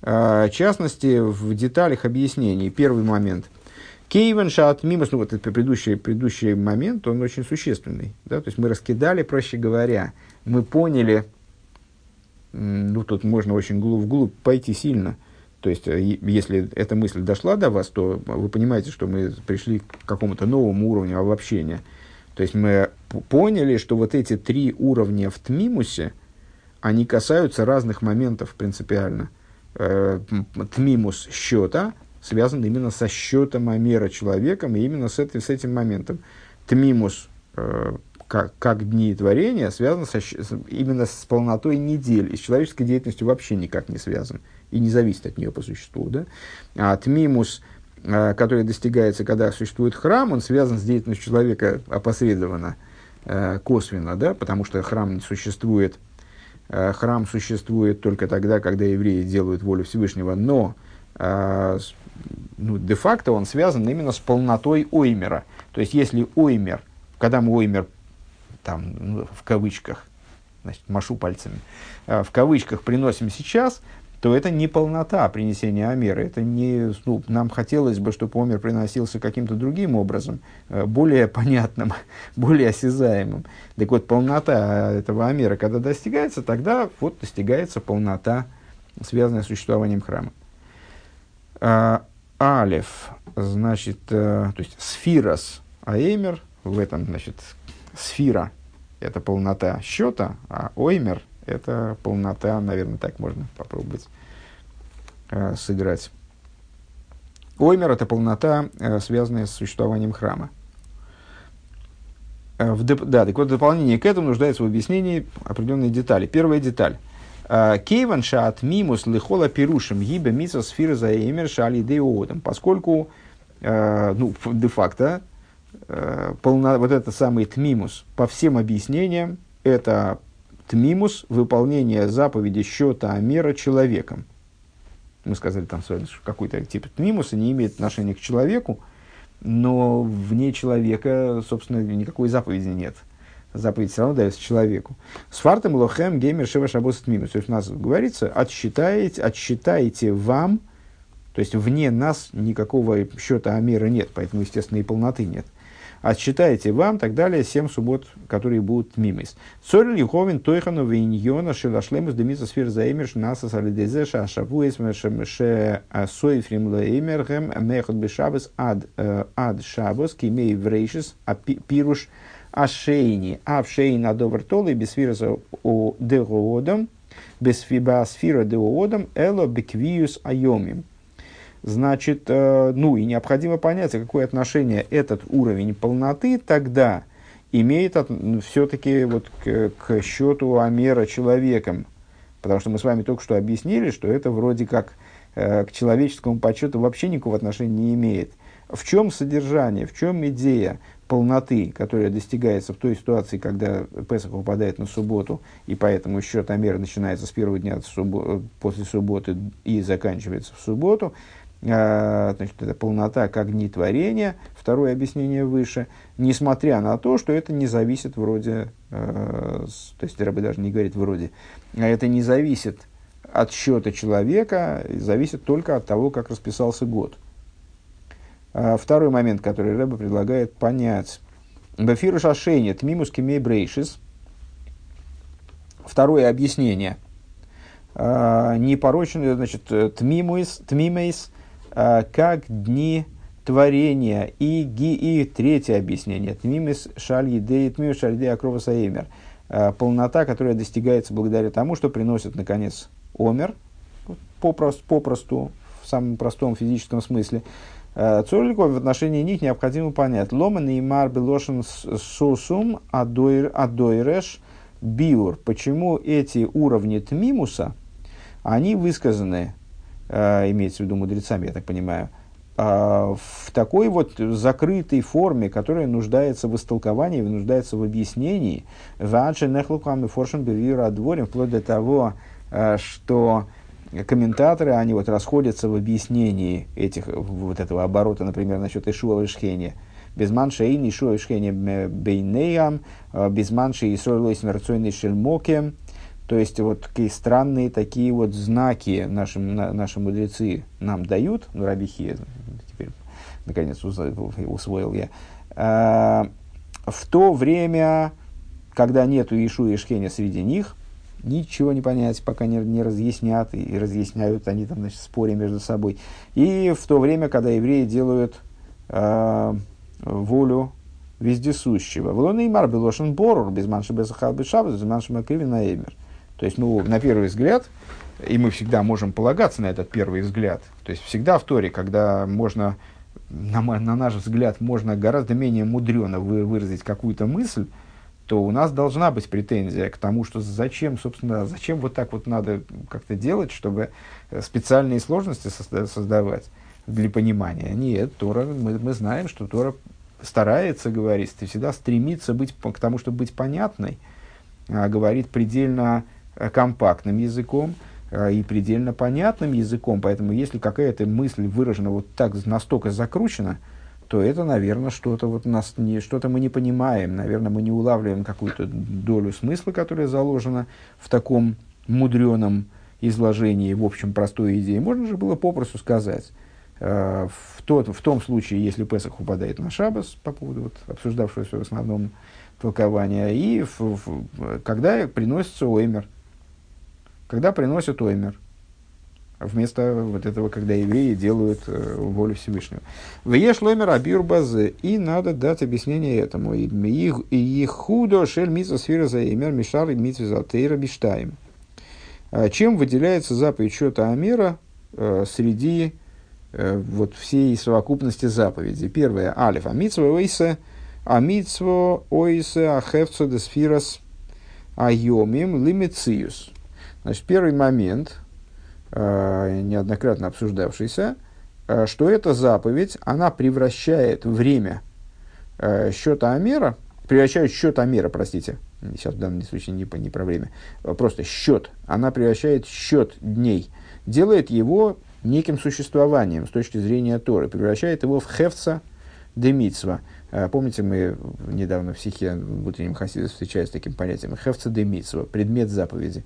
э, частности в деталях объяснений. Первый момент. Кейвен шат мимус, ну вот этот предыдущий, предыдущий момент, он очень существенный. Да? То есть мы раскидали, проще говоря, мы поняли, ну, тут можно очень вглубь пойти сильно. То есть, э, если эта мысль дошла до вас, то вы понимаете, что мы пришли к какому-то новому уровню обобщения. То есть, мы поняли, что вот эти три уровня в Тмимусе, они касаются разных моментов принципиально. Э, тмимус счета связан именно со счетом Амера человеком и именно с этим, с этим моментом. Тмимус э, как, как дни творения связан со, именно с полнотой недель и с человеческой деятельностью вообще никак не связан и не зависит от нее по существу. Да? А тмимус, э, который достигается, когда существует храм, он связан с деятельностью человека опосредованно, э, косвенно, да? потому что храм не существует, э, храм существует только тогда, когда евреи делают волю Всевышнего, но ну, де-факто он связан именно с полнотой оймера. То есть, если оймер, когда мы оймер там, ну, в кавычках, значит, машу пальцами, э, в кавычках приносим сейчас, то это не полнота принесения Амера. Это не, ну, нам хотелось бы, чтобы Омер приносился каким-то другим образом, э, более понятным, более осязаемым. Так вот, полнота этого Амера, когда достигается, тогда вот достигается полнота, связанная с существованием храма. А, алев, значит, э, то есть сфирос аэмер, в этом, значит, сфира – это полнота счета, а оймер – это полнота, наверное, так можно попробовать э, сыграть. Оймер – это полнота, э, связанная с существованием храма. В деп... Да, так вот, в дополнение к этому нуждается в объяснении определенные детали. Первая деталь. Кейван шаат мимус лихола пирушим гибе миса сфира за эмер шали деодом. Поскольку, э, ну, де-факто, э, полно, вот это самый тмимус, по всем объяснениям, это тмимус, выполнение заповеди счета Амера человеком. Мы сказали там с вами, что какой-то тип тмимуса не имеет отношения к человеку, но вне человека, собственно, никакой заповеди нет. Заповедь все равно дается человеку. С фартом лохем геймер шева шабос тмимус. То есть у нас говорится, отсчитаете, отсчитайте вам, то есть вне нас никакого счета Амера нет, поэтому, естественно, и полноты нет отсчитайте вам, так далее, семь суббот, которые будут мимис. Цорь лиховин тойхану виньона шелашлемус демиса сфер заэмерш наса салидезеша ашавуэс ше сойфрим лаэмерхем мехот бешабес ад э, ад шабос кимей врейшис а пируш ашейни авшейн адовар толы бесфираса о дегоодам бесфибасфира деоодам эло беквиус айомим значит, э, ну и необходимо понять, а какое отношение этот уровень полноты тогда имеет все-таки вот к, к счету Амера человеком. Потому что мы с вами только что объяснили, что это вроде как э, к человеческому подсчету вообще никакого отношения не имеет. В чем содержание, в чем идея полноты, которая достигается в той ситуации, когда Песах выпадает на субботу, и поэтому счет Амера начинается с первого дня после субботы и заканчивается в субботу, а, значит, это полнота как дни творения, второе объяснение выше, несмотря на то, что это не зависит вроде, э, то есть Рабы даже не говорит вроде, а это не зависит от счета человека зависит только от того, как расписался год. А второй момент, который Рэба предлагает понять. Бефиру шашейне тмимус кемей брейшис. Второе объяснение. А, непорочный, значит, тмимейс, тмимейс, а, как дни творения. И, ги, и третье объяснение. Тмимис шаль едей, тмимис шаль едей акрова. Полнота, которая достигается благодаря тому, что приносит, наконец, омер, попросту, попросту в самом простом физическом смысле. Цорликов в отношении них необходимо понять. Ломан и мар белошен сосум адойреш биур. Почему эти уровни тмимуса, они высказаны, имеется в виду мудрецами, я так понимаю, в такой вот закрытой форме, которая нуждается в истолковании, нуждается в объяснении, вплоть до того, что комментаторы, они вот расходятся в объяснении этих, вот этого оборота, например, насчет Ишуа Ишхения. Без манши и Ишуа Ишхения бейнеям, без манши и сойлойс мерцойный шельмоке. То есть, вот такие странные такие вот знаки наши, наши мудрецы нам дают, ну, Рабихи, теперь, наконец, усвоил я, а, в то время, когда нету Ишу и Ишхения среди них, ничего не понять, пока не, не разъяснят, и, и разъясняют они там, значит, споря между собой. И в то время, когда евреи делают э, волю вездесущего. Влон и мар белошен борур, без манши безахал бешабас, без манши макривин на эмер. То есть, ну, на первый взгляд, и мы всегда можем полагаться на этот первый взгляд. То есть, всегда в Торе, когда можно, на, на наш взгляд, можно гораздо менее мудрено вы, выразить какую-то мысль, то у нас должна быть претензия к тому, что зачем, собственно, зачем вот так вот надо как-то делать, чтобы э, специальные сложности создавать для понимания. Нет, Тора, мы, мы знаем, что Тора старается говорить, всегда стремится быть, к тому, чтобы быть понятной, а говорит предельно э, компактным языком э, и предельно понятным языком. Поэтому, если какая-то мысль выражена вот так настолько закручена, то это, наверное, что-то вот нас не, что-то мы не понимаем, наверное, мы не улавливаем какую-то долю смысла, которая заложена в таком мудреном изложении, в общем, простой идеи. Можно же было попросту сказать, э, в, тот, в том случае, если Песах упадает на Шабас, по поводу вот, обсуждавшегося в основном толкования, и в, в, когда приносится оймер, когда приносят оймер – вместо вот этого, когда евреи делают э, волю Всевышнего. В Ешломер Абир Базы, и надо дать объяснение этому. И худо шель митва сфера за имер мишар и митва за биштаем. А чем выделяется заповедь счета Амера э, среди э, вот всей совокупности заповедей? Первое, алиф, амитсва ойсе, амитсва ойсе ахевцо десфирас айомим лимициус. Значит, первый момент – неоднократно обсуждавшийся, э, что эта заповедь, она превращает время э, счета Амера, превращает счет Амера, простите, сейчас в данном случае не, не про время, просто счет, она превращает счет дней, делает его неким существованием с точки зрения Торы, превращает его в хевца демитсва. Помните, мы недавно в стихе в утреннем хасиде встречались с таким понятием хевца демитсва, предмет заповеди.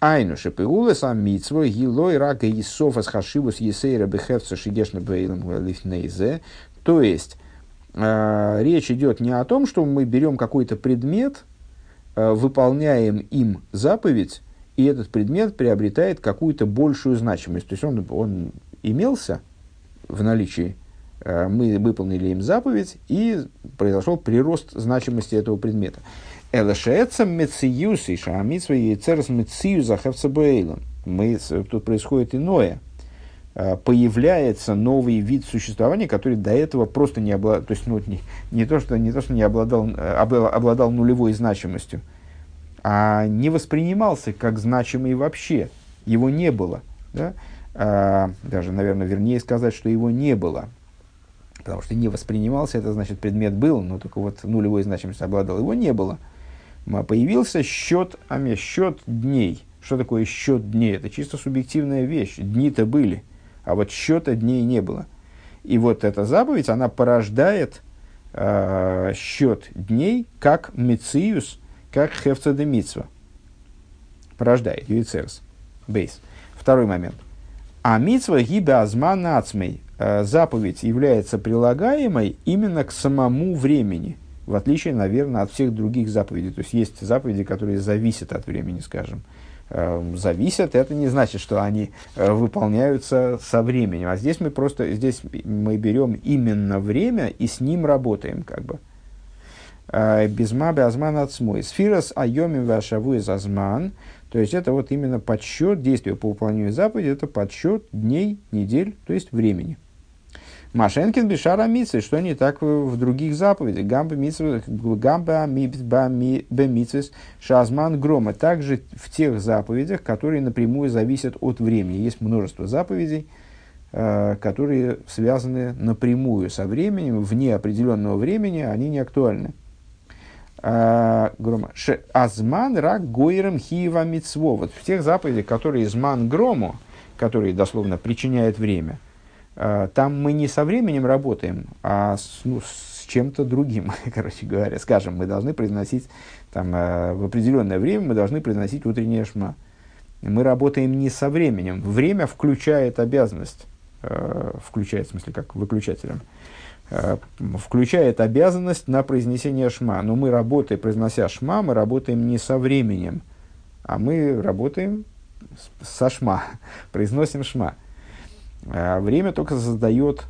Айну шепиула сам митсво гилой рака и софас хашивус есейра бехевца шигешна бейлем лифнейзе. То есть, э, речь идет не о том, что мы берем какой-то предмет, э, выполняем им заповедь, и этот предмет приобретает какую-то большую значимость. То есть, он, он имелся в наличии, э, мы выполнили им заповедь, и произошел прирост значимости этого предмета. Элашеца мециюс и шамитсва и церс мецию захавцабейлом. Мы, тут происходит иное. А, появляется новый вид существования, который до этого просто не обладал, то есть ну, не, не, то, что, не то, что не обладал, обладал нулевой значимостью, а не воспринимался как значимый вообще. Его не было. Да? А, даже, наверное, вернее сказать, что его не было. Потому что не воспринимался, это значит предмет был, но только вот нулевой значимостью обладал. Его не было появился счет аме, счет дней. Что такое счет дней? Это чисто субъективная вещь. Дни-то были, а вот счета дней не было. И вот эта заповедь, она порождает э, счет дней как мециус, как хефцедемитсва. Порождает юицерс, бейс. Второй момент. А митсва гиба азман нацмей. Э, заповедь является прилагаемой именно к самому времени, в отличие, наверное, от всех других заповедей. То есть есть заповеди, которые зависят от времени, скажем. Эм, зависят, это не значит, что они э, выполняются со временем. А здесь мы просто, здесь мы берем именно время и с ним работаем, как бы. Э, Безмабе азман отсмой. Сфирос айоми вашаву из азман. То есть это вот именно подсчет действия по выполнению заповеди, это подсчет дней, недель, то есть времени. Машенкин бешара митсвы, что не так в других заповедях. Гамба митсвы, гамба митсвы, шазман грома. Также в тех заповедях, которые напрямую зависят от времени. Есть множество заповедей, э, которые связаны напрямую со временем, вне определенного времени, они не актуальны. Э, грома. Азман рак гойрам хиева митсво. Вот в тех заповедях, которые изман грому, которые дословно причиняет время – там мы не со временем работаем, а с, ну, с чем-то другим, короче говоря. Скажем, мы должны произносить там, э, в определенное время мы должны произносить утреннее шма. Мы работаем не со временем. Время включает обязанность, э, включает, в смысле, как выключателем, включает обязанность на произнесение шма. Но мы работаем, произнося шма, мы работаем не со временем, а мы работаем со шма, произносим шма. А время только создает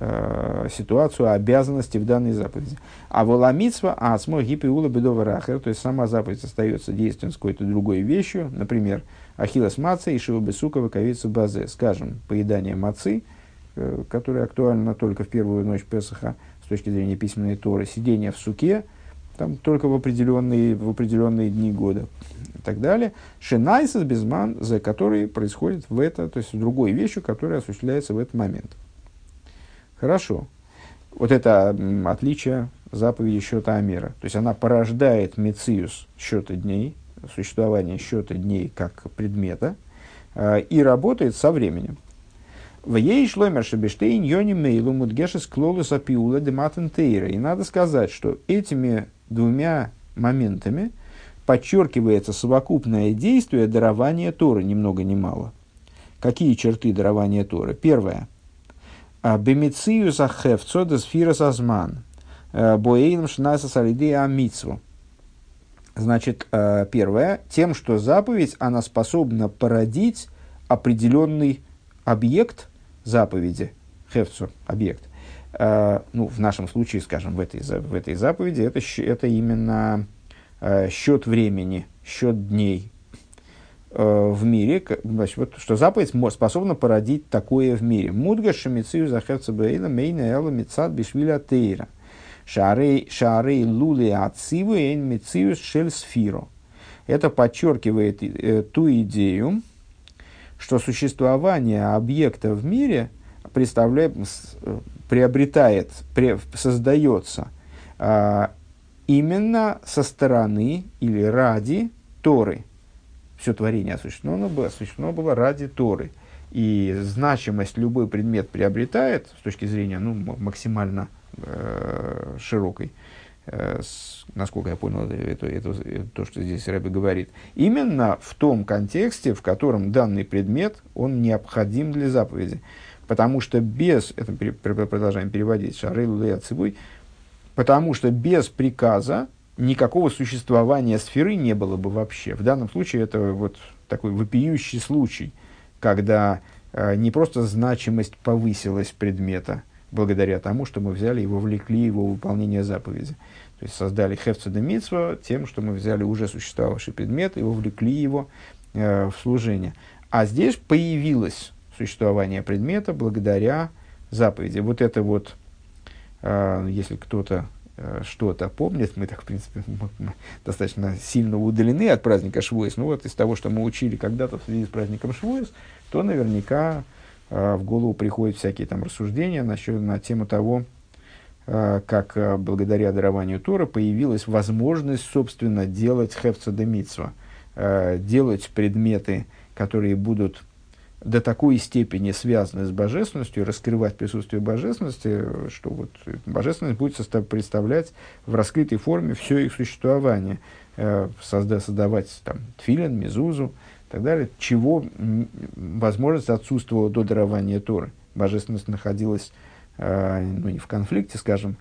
э, ситуацию обязанности в данной заповеди. А воламитсва, а смог гипиула бедова рахер, то есть сама заповедь остается действием с какой-то другой вещью, например, ахиллас маца и шива бесука выковица базе, скажем, поедание мацы, э, которое актуально только в первую ночь Песаха с точки зрения письменной Торы, сидение в суке, там только в определенные, в определенные дни года так далее. Шинайсис безман, за который происходит в это, то есть другой вещью, которая осуществляется в этот момент. Хорошо. Вот это отличие заповеди счета Амера. То есть она порождает мециус счета дней, существование счета дней как предмета, э, и работает со временем. В ей шломер шебештейн йони мейлу мудгешес клолус апиула дематен И надо сказать, что этими двумя моментами подчеркивается совокупное действие дарования Торы, ни много ни мало. Какие черты дарования Торы? Первое. Бемицию захевцо десфира сазман. Боэйном шнаса салидея амитсву. Значит, э, первое, тем, что заповедь, она способна породить определенный объект заповеди, хевцу, объект, ну, в нашем случае, скажем, в этой, в этой заповеди, это, это именно счет времени, счет дней э, в мире, значит, вот, что заповедь способна породить такое в мире. Мудга шамицию захерца бейла мейна эла мицад бишвиля тейра. Шарей лули ациву эйн мицию шель сфиро. Это подчеркивает э, ту идею, что существование объекта в мире представляет, приобретает, при, создается а, именно со стороны или ради Торы. Все творение осуществлено было, осуществлено было ради Торы. И значимость любой предмет приобретает, с точки зрения ну, максимально э, широкой, э, с, насколько я понял это, это, это, то, что здесь Рэбби говорит, именно в том контексте, в котором данный предмет, он необходим для заповеди. Потому что без, это продолжаем переводить, Шарейлу Леяцибуй, потому что без приказа никакого существования сферы не было бы вообще. В данном случае это вот такой вопиющий случай, когда э, не просто значимость повысилась предмета, благодаря тому, что мы взяли и вовлекли его выполнение заповеди. То есть создали митсва тем, что мы взяли уже существовавший предмет и вовлекли его э, в служение. А здесь появилась существования предмета благодаря заповеди. Вот это вот, если кто-то э, что-то помнит, мы так, в принципе, достаточно сильно удалены от праздника Швуэс, ну вот из того, что мы учили когда-то в связи с праздником Швуэс, то наверняка э, в голову приходят всякие там рассуждения насчет, на тему того, э, как благодаря дарованию Тора появилась возможность, собственно, делать хевца де делать предметы, которые будут до такой степени связаны с божественностью, раскрывать присутствие божественности, что вот божественность будет представлять в раскрытой форме все их существование, э, созда, создавать там тфилин, мизузу, так далее, чего возможность отсутствовала до дарования Торы. Божественность находилась э, ну, не в конфликте, скажем,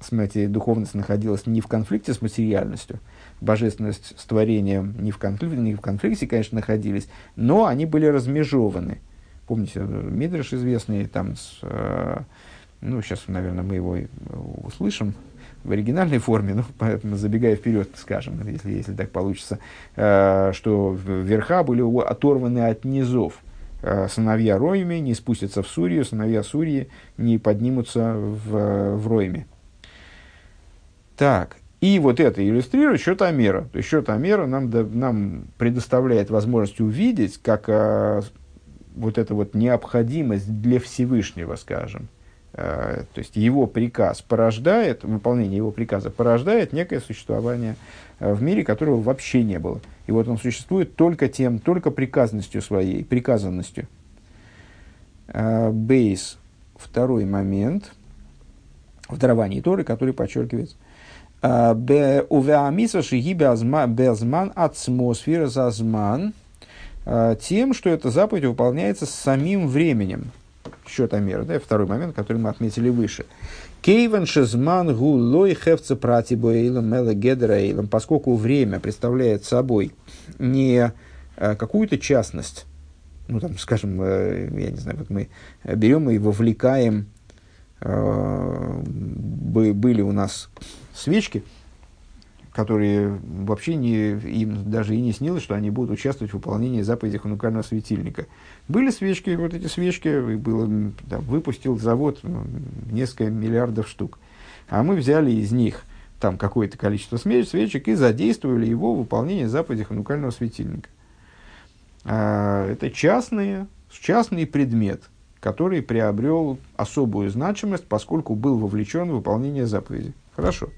с материей, духовность находилась не в конфликте с материальностью, божественность с творением не в конфликте, не в конфликте, конечно, находились, но они были размежованы. Помните, Мидриш известный, там, с, э, ну, сейчас, наверное, мы его услышим, в оригинальной форме, ну, поэтому забегая вперед, скажем, если, если так получится, э, что верха были оторваны от низов. Э, сыновья Роями не спустятся в Сурию, сыновья Сурии не поднимутся в, в Роями. Так, и вот это иллюстрирует счет Амера. То есть счет Амера нам, да, нам предоставляет возможность увидеть, как а, вот эта вот необходимость для Всевышнего, скажем, а, то есть его приказ порождает, выполнение его приказа порождает некое существование а, в мире, которого вообще не было. И вот он существует только тем, только приказностью своей, приказанностью. А, бейс, второй момент в даровании Торы, который подчеркивается Увеамиса шиги безман атмосфера зазман тем, что эта заповедь выполняется самим временем. Счета мера, да, второй момент, который мы отметили выше. Кейван шезман гу лой хевца пратибоэйлом мела гедерейлом, поскольку время представляет собой не какую-то частность, ну, там, скажем, я не знаю, вот мы берем и вовлекаем, были у нас свечки, которые вообще не, им даже и не снилось, что они будут участвовать в выполнении заповеди ханукального светильника. Были свечки, вот эти свечки, было, там, выпустил завод ну, несколько миллиардов штук. А мы взяли из них там какое-то количество свечек и задействовали его в выполнении заповеди ханукального светильника. А, это частные, частный предмет, который приобрел особую значимость, поскольку был вовлечен в выполнение заповеди. Хорошо.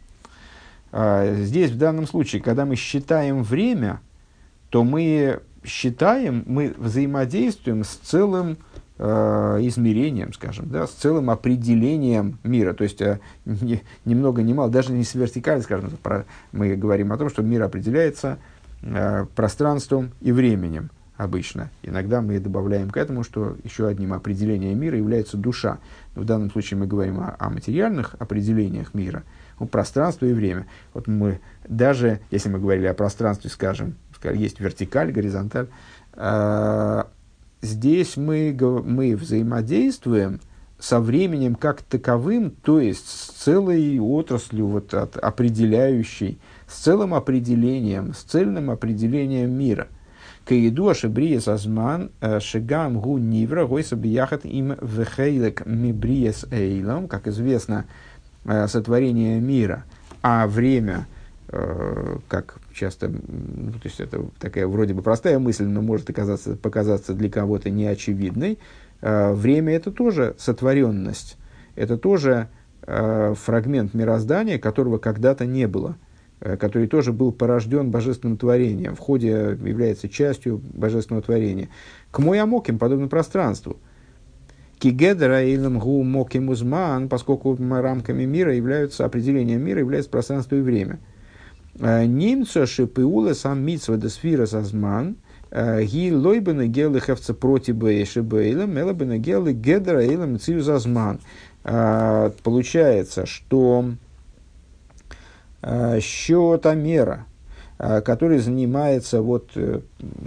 А, здесь, в данном случае, когда мы считаем время, то мы считаем, мы взаимодействуем с целым э, измерением, скажем, да, с целым определением мира. То есть, э, не, ни много ни мало, даже не с вертикали, скажем, мы говорим о том, что мир определяется пространством и временем обычно. Иногда мы добавляем к этому, что еще одним определением мира является душа. Но в данном случае мы говорим о, о материальных определениях мира – ну, пространство и время. Вот мы даже, если мы говорили о пространстве, скажем, есть вертикаль, горизонталь, э, здесь мы, мы взаимодействуем со временем как таковым, то есть с целой отраслью вот, от, определяющей, с целым определением, с цельным определением мира. Каиду ашебриес азман э, шигам гу нивра гойса бияхат им вехейлек мибриес эйлам, как известно, Э, сотворения мира, а время, э, как часто, ну, то есть это такая вроде бы простая мысль, но может оказаться, показаться для кого-то неочевидной, время это тоже сотворенность, это тоже фрагмент мироздания, которого когда-то не было, который тоже был порожден божественным творением, в ходе является частью божественного творения. К мой амоким, подобно пространству – Кигедра илам гу моки музман, поскольку рамками мира являются, определением мира является пространство и время. Э, Нимца шипиула сам митсва десфира сазман, э, ги лойбена гелы хевца проти бейши бейла, мелабена гелы гедра илам. Э, получается, что счетомера, который занимается вот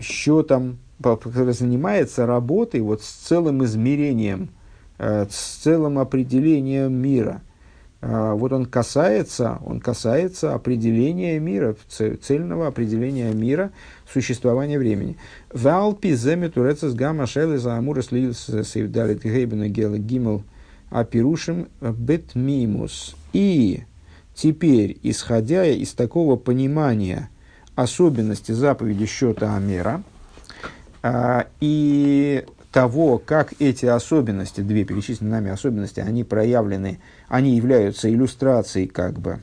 счетом который занимается работой вот с целым измерением, э, с целым определением мира. Э, вот он касается, он касается определения мира, цельного определения мира, существования времени. Валпи земи турецес гамма шелы за амура сейвдалит гейбена гела гимел апирушим бетмимус. И теперь, исходя из такого понимания особенности заповеди счета Амера, а, и того, как эти особенности, две перечисленные нами особенности, они проявлены, они являются иллюстрацией как бы,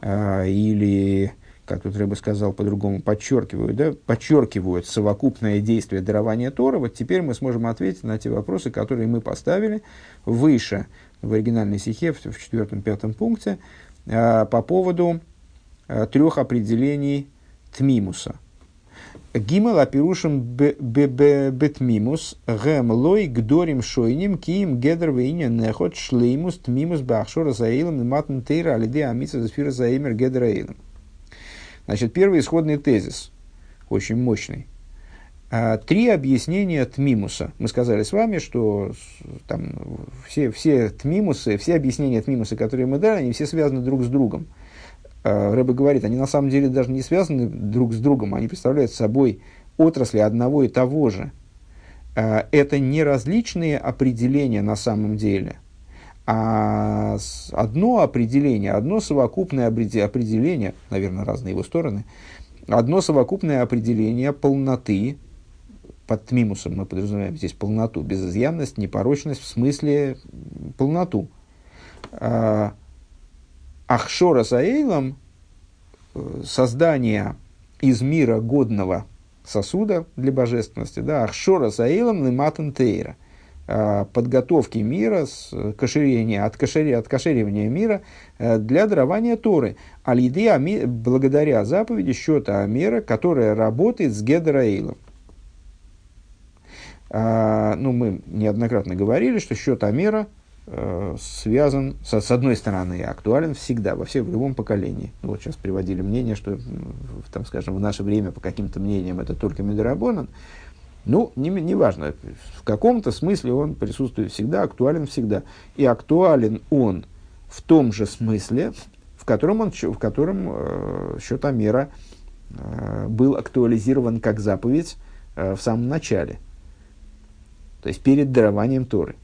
а, или, как тут Рэба сказал по-другому, подчеркивают, да, подчеркивают совокупное действие дарования Тора, вот теперь мы сможем ответить на те вопросы, которые мы поставили выше в оригинальной стихе, в, четвертом-пятом пункте, по поводу трех определений Тмимуса – Гимел апирушим бетмимус гэм лой гдорим шойним киим гедр вейня нехот шлеймус тмимус бахшора заилом матн тейра алиде амица заспира заимер гедр. Значит, первый исходный тезис, очень мощный. А, три объяснения Тмимуса. Мы сказали с вами, что там все, все Тмимусы, все объяснения Тмимуса, которые мы дали, они все связаны друг с другом. А, Рэбе говорит, они на самом деле даже не связаны друг с другом, они представляют собой отрасли одного и того же. А, это не различные определения на самом деле, а одно определение, одно совокупное определение, наверное, разные его стороны, одно совокупное определение полноты, под тмимусом мы подразумеваем здесь полноту, безызъянность, непорочность, в смысле полноту. А, Ахшора Саэйлом, э, создание из мира годного сосуда для божественности, да, Ахшора Саэйлом лиматан тейра, а, подготовки мира, кошерения, от, кошери, от кошеривания мира э, для дарования Торы. Алиды благодаря заповеди счета Амера, которая работает с Гедраилом. А, ну, мы неоднократно говорили, что счет Амера э, связан, с, с одной стороны, актуален всегда, во всем, в любом поколении. Ну, вот сейчас приводили мнение, что, там, скажем, в наше время, по каким-то мнениям, это только Медорабонан. Ну, не, не важно, в каком-то смысле он присутствует всегда, актуален всегда. И актуален он в том же смысле, в котором, он, в котором э, счет Амера э, был актуализирован как заповедь э, в самом начале – то есть перед дарованием Торы.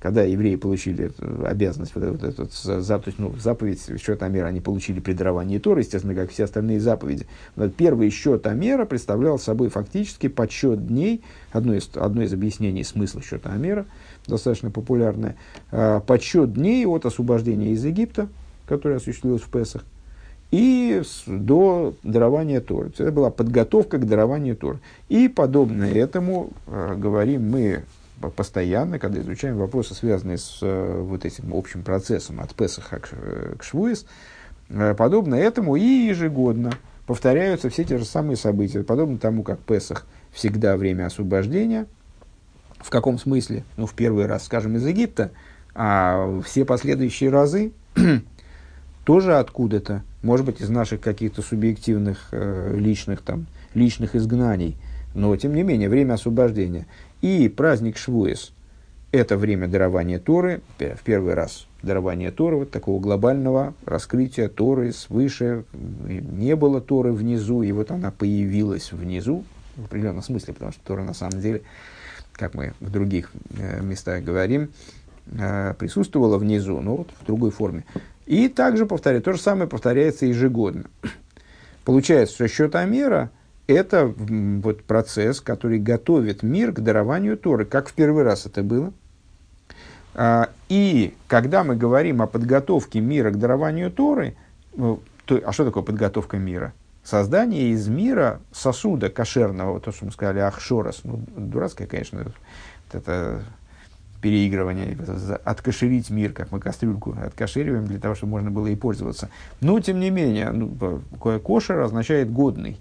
Когда евреи получили обязанность, вот, вот эту заповедь, ну, заповедь счет Амера, они получили при даровании Торы, естественно, как все остальные заповеди. Но первый счет Амера представлял собой фактически подсчет дней, одно из, одно из объяснений смысла счета Амера, достаточно популярное, э, подсчет дней от освобождения из Египта, которое осуществилось в Песах, и до дарования Торы. Это была подготовка к дарованию Торы. И подобно этому э, говорим мы постоянно, когда изучаем вопросы, связанные с э, вот этим общим процессом от Песаха к, э, к Швуис, э, подобно этому и ежегодно повторяются все те же самые события, подобно тому, как Песах всегда время освобождения. В каком смысле? Ну, в первый раз, скажем, из Египта, а все последующие разы тоже откуда-то, может быть, из наших каких-то субъективных э, личных, там, личных изгнаний, но, тем не менее, время освобождения. И праздник Швуэс – это время дарования Торы, в первый раз дарование Торы, вот такого глобального раскрытия Торы свыше. Не было Торы внизу, и вот она появилась внизу, в определенном смысле, потому что Тора на самом деле, как мы в других э, местах говорим, э, присутствовала внизу, но вот в другой форме. И также повторяю, то же самое повторяется ежегодно. Получается, что счет Амера – это вот процесс, который готовит мир к дарованию Торы, как в первый раз это было. А, и когда мы говорим о подготовке мира к дарованию Торы, ну, то, а что такое подготовка мира? Создание из мира сосуда кошерного, то, что мы сказали, ахшорос, ну, дурацкое, конечно, это переигрывание, откошерить мир, как мы кастрюльку откошериваем для того, чтобы можно было и пользоваться. Но, тем не менее, ну, кошер означает годный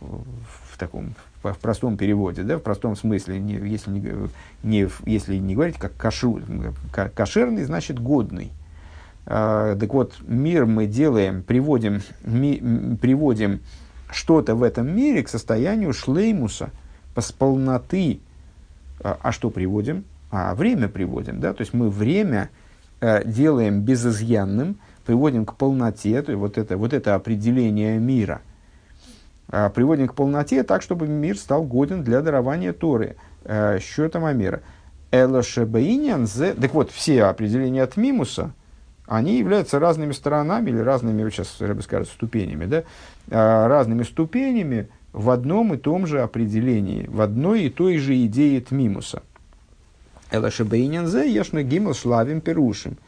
в таком в простом переводе, да, в простом смысле, не, если, не, не, если не говорить как кашу, кошерный, значит годный. А, так вот, мир мы делаем, приводим, ми, приводим что-то в этом мире к состоянию шлеймуса, с полноты. А, а что приводим? А время приводим, да, то есть мы время э, делаем безызъянным, приводим к полноте, то есть вот это, вот это определение мира – приводим к полноте так, чтобы мир стал годен для дарования Торы, э, счетом Амера. Элашебаинян зе... Так вот, все определения от Мимуса, они являются разными сторонами или разными, сейчас я бы сказал, ступенями, да, а, разными ступенями в одном и том же определении, в одной и той же идее Тмимуса. Элашебаинян зе яшна гимл шлавим перушим.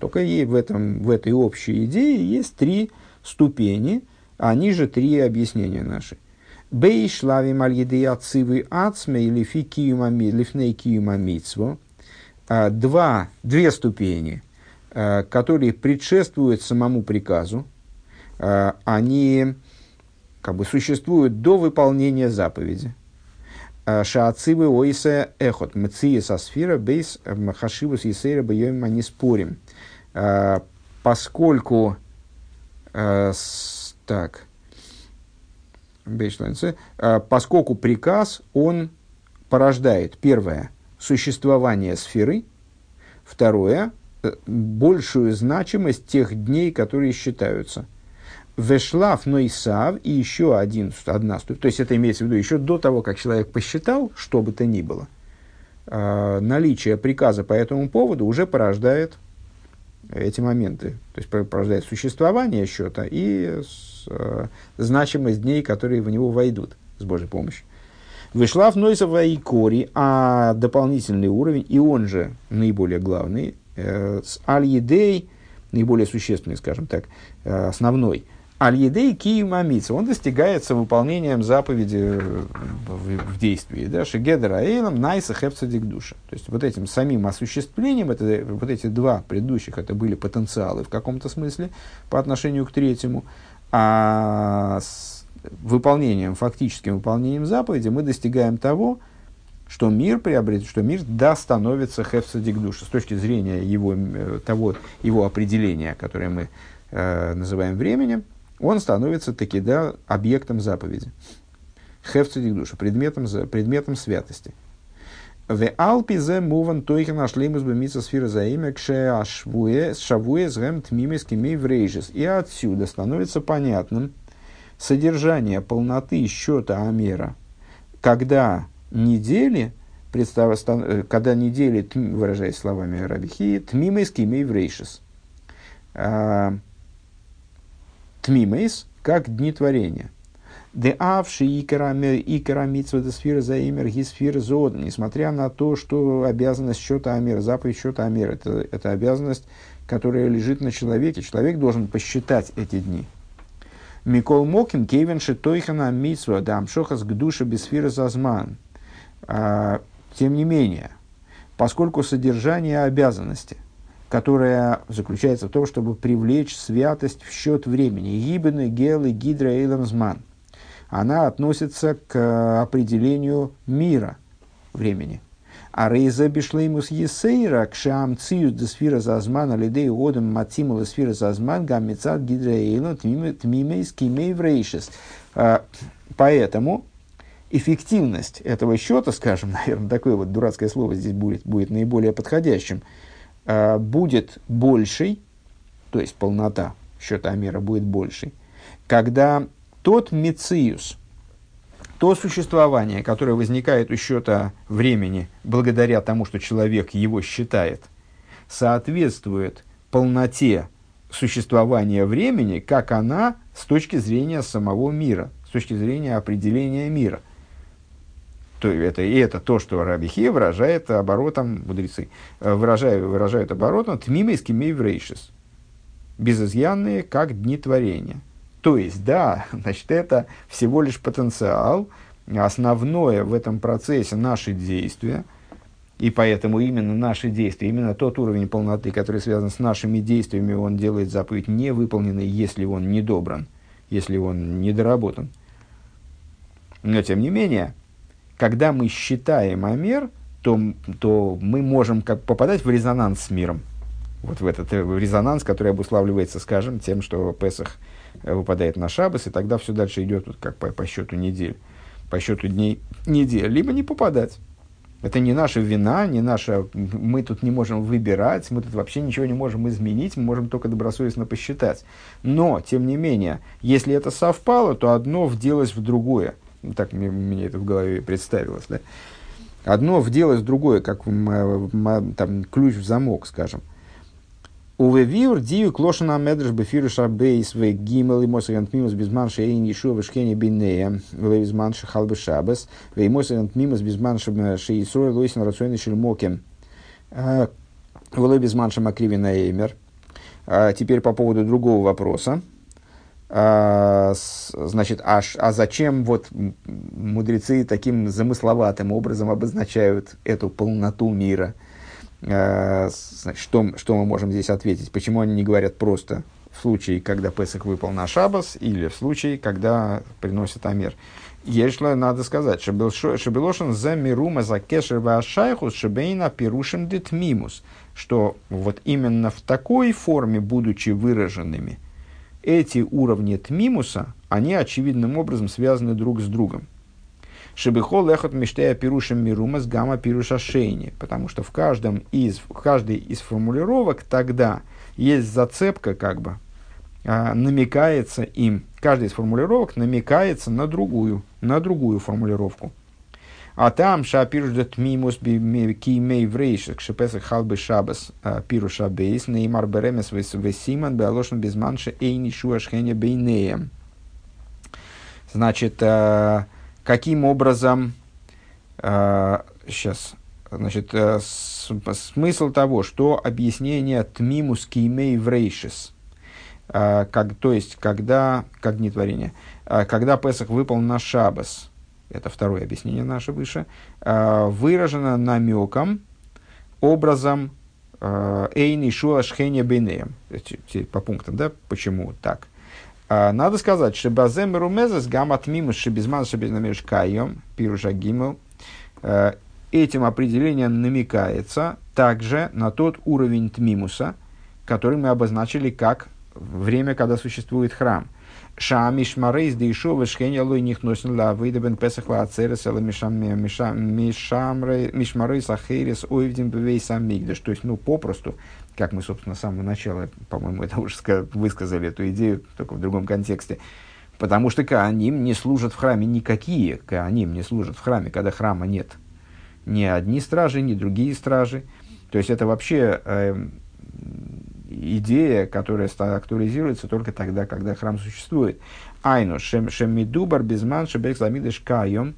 Только ей в, этом, в этой общей идее есть три ступени – а ниже три объяснения наши. Бей шлави мальеды ацивы ацме или фи лифней киюма митсво. А, два, две ступени, а, которые предшествуют самому приказу, а, они как бы существуют до выполнения заповеди. Шаацивы ойсе эхот, мция со сфера, бейс хашивус есейра бьем не спорим. Поскольку, так, поскольку приказ, он порождает, первое, существование сферы, второе, э, большую значимость тех дней, которые считаются. Вешлав Нойсав и еще один, одна ступень, то есть это имеется в виду еще до того, как человек посчитал, что бы то ни было, э, наличие приказа по этому поводу уже порождает эти моменты, то есть порождает существование счета и э, значимость дней, которые в него войдут с Божьей помощью. Вышла в Нойсова и Кори, а дополнительный уровень, и он же наиболее главный, э, с Аль-Едей, наиболее существенный, скажем так, э, основной, Аль-Едей Киимамица, он достигается выполнением заповеди э, в, в действии, да, Шигедер Аэйлом, Найса Хепцадик Душа. То есть вот этим самим осуществлением, это, вот эти два предыдущих, это были потенциалы в каком-то смысле по отношению к третьему, а с выполнением, фактическим выполнением заповеди мы достигаем того, что мир приобретет, что мир да становится хефсадик душа с точки зрения его, э, того, его определения, которое мы э, называем временем, он становится таки да объектом заповеди. Хефсадик душа, предметом, предметом святости. В Алпизе муван тойхен ашлеймус бемица сфера за имя кше ашвуе шавуе згэм тмимес кимей врейжес. И отсюда становится понятным, содержание полноты счета Амера, когда недели, э, когда недели, выражаясь словами Рабихи, тмимейс кимей врейшис. А, тмимейс, как дни творения. Де авши икара митсва сфера за имер гисфира зод. Несмотря на то, что обязанность счета Амера, заповедь счета Амера, это, это обязанность, которая лежит на человеке. Человек должен посчитать эти дни. Микол Мокин, Кевин Шитойхана Митсва, Дамшохас к душе Бесфира Зазман. А, тем не менее, поскольку содержание обязанности, которая заключается в том, чтобы привлечь святость в счет времени, Гибены, Гелы, Гидра, Эйламзман, она относится к определению мира времени – а рейза бишлеймус есейра кшам циюс де сфера зазман алидей одам матимала сфера зазман гаммицат гидраэйло тмимейс кимей врейшес. А, поэтому эффективность этого счета, скажем, наверное, такое вот дурацкое слово здесь будет, будет наиболее подходящим, а, будет большей, то есть полнота счета Амера будет большей, когда тот мициус – то существование, которое возникает у счета времени благодаря тому, что человек его считает, соответствует полноте существования времени, как она с точки зрения самого мира, с точки зрения определения мира. То, это, и это то, что Рабихе выражает оборотом, мудрецы, э, выражают, выражают оборотом тмимейский мейврейшис, безызъянные, как дни творения – то есть, да, значит, это всего лишь потенциал, основное в этом процессе наши действия, и поэтому именно наши действия, именно тот уровень полноты, который связан с нашими действиями, он делает заповедь невыполненной, если он не добран, если он недоработан. Но тем не менее, когда мы считаем Амер, то, то мы можем как попадать в резонанс с миром. Вот в этот в резонанс, который обуславливается, скажем, тем, что Песах – выпадает на шабас, и тогда все дальше идет вот как по, по счету недель, по счету дней недели, либо не попадать. Это не наша вина, не наша... Мы тут не можем выбирать, мы тут вообще ничего не можем изменить, мы можем только добросовестно посчитать. Но, тем не менее, если это совпало, то одно вделось в другое. Так мне, мне это в голове представилось. Да? Одно вделось в другое, как там, ключ в замок, скажем. Увевиур дию клошена медреш бефиру шабейс ве гимел и мосагант мимус безман шейн ешуа вешкене бинея ве безман шахал бешабес ве мосагант мимус безман шейсрой лойсен рационный шельмоке ве безман шамакриви на эймер. Теперь по поводу другого вопроса. Значит, а, а зачем вот мудрецы таким замысловатым образом обозначают эту полноту мира – Э, что, что мы можем здесь ответить? Почему они не говорят просто в случае, когда Песах выпал на Шабас, или в случае, когда приносит Амер. Ешло, надо сказать, Шебелошин за мирума за кешер вашайхус шебейна пирушим детмимус, что вот именно в такой форме, будучи выраженными, эти уровни тмимуса, они очевидным образом связаны друг с другом. Шебехол лехот миштея пирушим мирума с гамма пируша шейни, потому что в, каждом из, в каждой из формулировок тогда есть зацепка, как бы, а, намекается им, каждая из формулировок намекается на другую, на другую формулировку. А там шапирждет мимус кимей врейшек шепесах халбы шабас а, пиру шабейс неймар беремес весиман беалошн безманше эйни шуашхене бейнеем. Значит, а, каким образом, сейчас, значит, смысл того, что объяснение тмимус кимей врейшес – а, как, то есть, когда, как не творение, а, когда Песах выпал на Шабас, это второе объяснение наше выше, а, выражено намеком, образом Эйни Шуа Шхеня Бейнеем. По пунктам, да, почему так. Надо сказать, что Базем Румезес Гамат Мимус Шебизман Шебизнамеш Кайом, Пируша Гимел, этим определением намекается также на тот уровень Тмимуса, который мы обозначили как время, когда существует храм. Шамиш Марейс Дейшова Шхенялой них носен ла выдабен Песах ла Ацерес ала Мишмарейс Ахерес Ойвдин Бевейс Амигдаш. То есть, ну, попросту, как мы, собственно, с самого начала, по-моему, это уже высказали эту идею, только в другом контексте. Потому что Кааним не служат в храме никакие. Кааним не служат в храме, когда храма нет. Ни одни стражи, ни другие стражи. То есть это вообще э, идея, которая актуализируется только тогда, когда храм существует. Айну шемидубар безман шебек ламидыш кайом,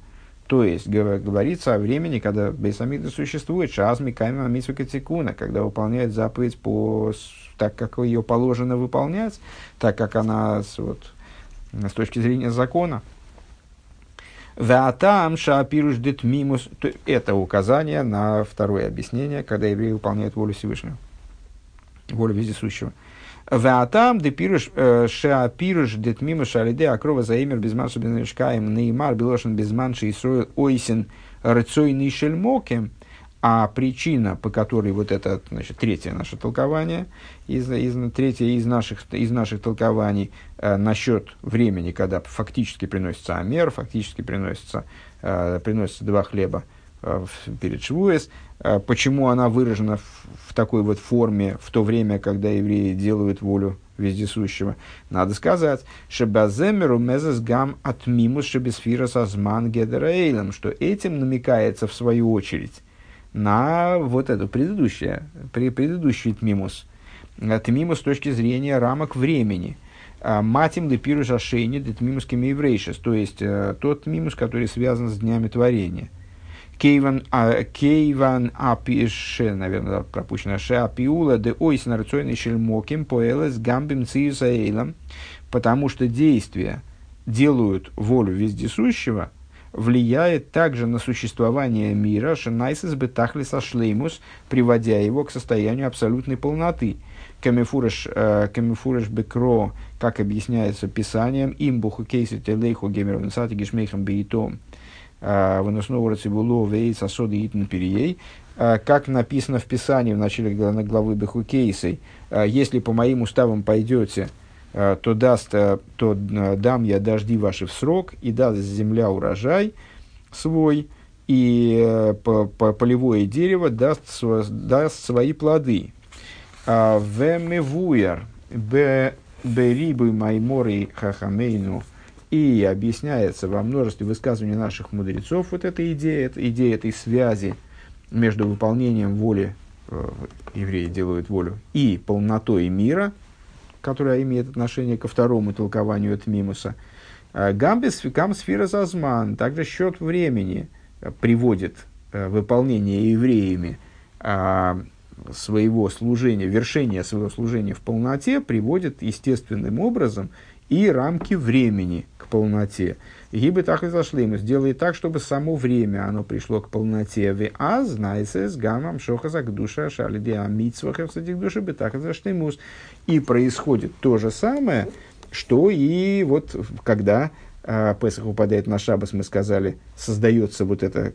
то есть говорится о времени, когда Бейсамида существует, шазми кайма митсукатикуна, когда выполняет заповедь по, так, как ее положено выполнять, так как она вот, с точки зрения закона. Ватам шапируш мимус. Это указание на второе объяснение, когда евреи выполняют волю Всевышнего волю вездесущего. Ваатам де пируш э, ша пируш дет мимо шалиде акрова заимер без манша бенешкаем неймар билошен без манши и строил ойсен рыцойный шельмокем. А причина, по которой вот это, значит, третье наше толкование, из, из, третье из наших, из наших толкований э, насчет времени, когда фактически приносится амер, фактически приносится, э, приносится два хлеба перед Швуэс, а почему она выражена в, в такой вот форме в то время, когда евреи делают волю вездесущего. Надо сказать, шебаземеру мезес гам от мимус шебесфира сазман гедерейлем, что этим намекается в свою очередь на вот эту предыдущее, при, предыдущий тмимус. Тмимус с точки зрения рамок времени. Матим лепиру жашейни детмимус кемиеврейшес, то есть э, тот мимус, который связан с днями творения. Кейван, а, кейван апише, наверное, пропущено, ше апиула де ойс нарцойный шельмоким поэлес гамбим циюсаэйлом, потому что действия делают волю вездесущего, влияет также на существование мира шенайсис бетахлиса шлеймус, приводя его к состоянию абсолютной полноты. Камифуреш, э, камифуреш бекро, как объясняется писанием, имбуху кейсу телейху гемервенсати гешмейхам бейтом, выносного рацибуло вейц асоды итн перией, а, как написано в Писании в начале главы Бехукейсой, а, если по моим уставам пойдете, то, даст, то дам я дожди ваши в срок, и даст земля урожай свой, и по, по, полевое дерево даст, даст свои плоды. Вемевуяр берибы маймори хахамейну – и объясняется во множестве высказываний наших мудрецов вот эта идея, эта идея этой связи между выполнением воли, э, евреи делают волю, и полнотой мира, которая имеет отношение ко второму толкованию от Мимуса. Э, Гамбис фикам сфера зазман, также счет времени э, приводит э, выполнение евреями э, своего служения, вершение своего служения в полноте приводит естественным образом и рамки времени к полноте. Гибы так и зашли ему. Сделай так, чтобы само время оно пришло к полноте. Ви а знайся с гамом шохазак душа шалиди амитсвах этих души бы так и зашли мус. И происходит то же самое, что и вот когда а, Песах упадает на шабас, мы сказали, создается вот эта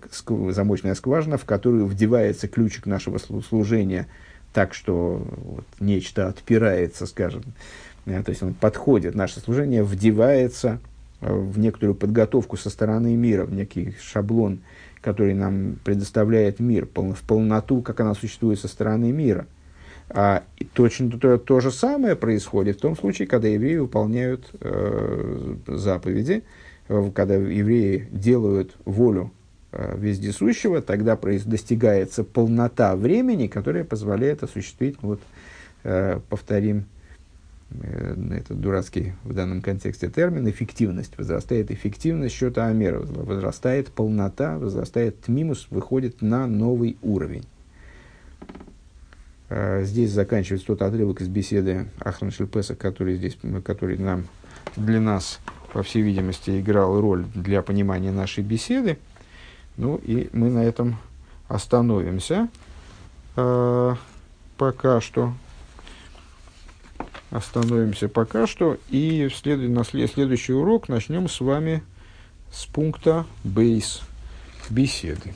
замочная скважина, в которую вдевается ключик нашего служения, так что вот, нечто отпирается, скажем, то есть он подходит, наше служение вдевается э, в некоторую подготовку со стороны мира, в некий шаблон, который нам предоставляет мир, в полноту, как она существует со стороны мира. А точно то, то же самое происходит в том случае, когда евреи выполняют э, заповеди, э, когда евреи делают волю э, вездесущего, тогда достигается полнота времени, которая позволяет осуществить, вот, э, повторим, Э, этот дурацкий в данном контексте термин, эффективность. Возрастает эффективность счета Амера, возрастает полнота, возрастает тмимус, выходит на новый уровень. А, здесь заканчивается тот отрывок из беседы Ахран Шельпеса, который, здесь, который нам, для нас, по всей видимости, играл роль для понимания нашей беседы. Ну и мы на этом остановимся. А, пока что остановимся пока что. И в след... на след... следующий урок начнем с вами с пункта бейс беседы.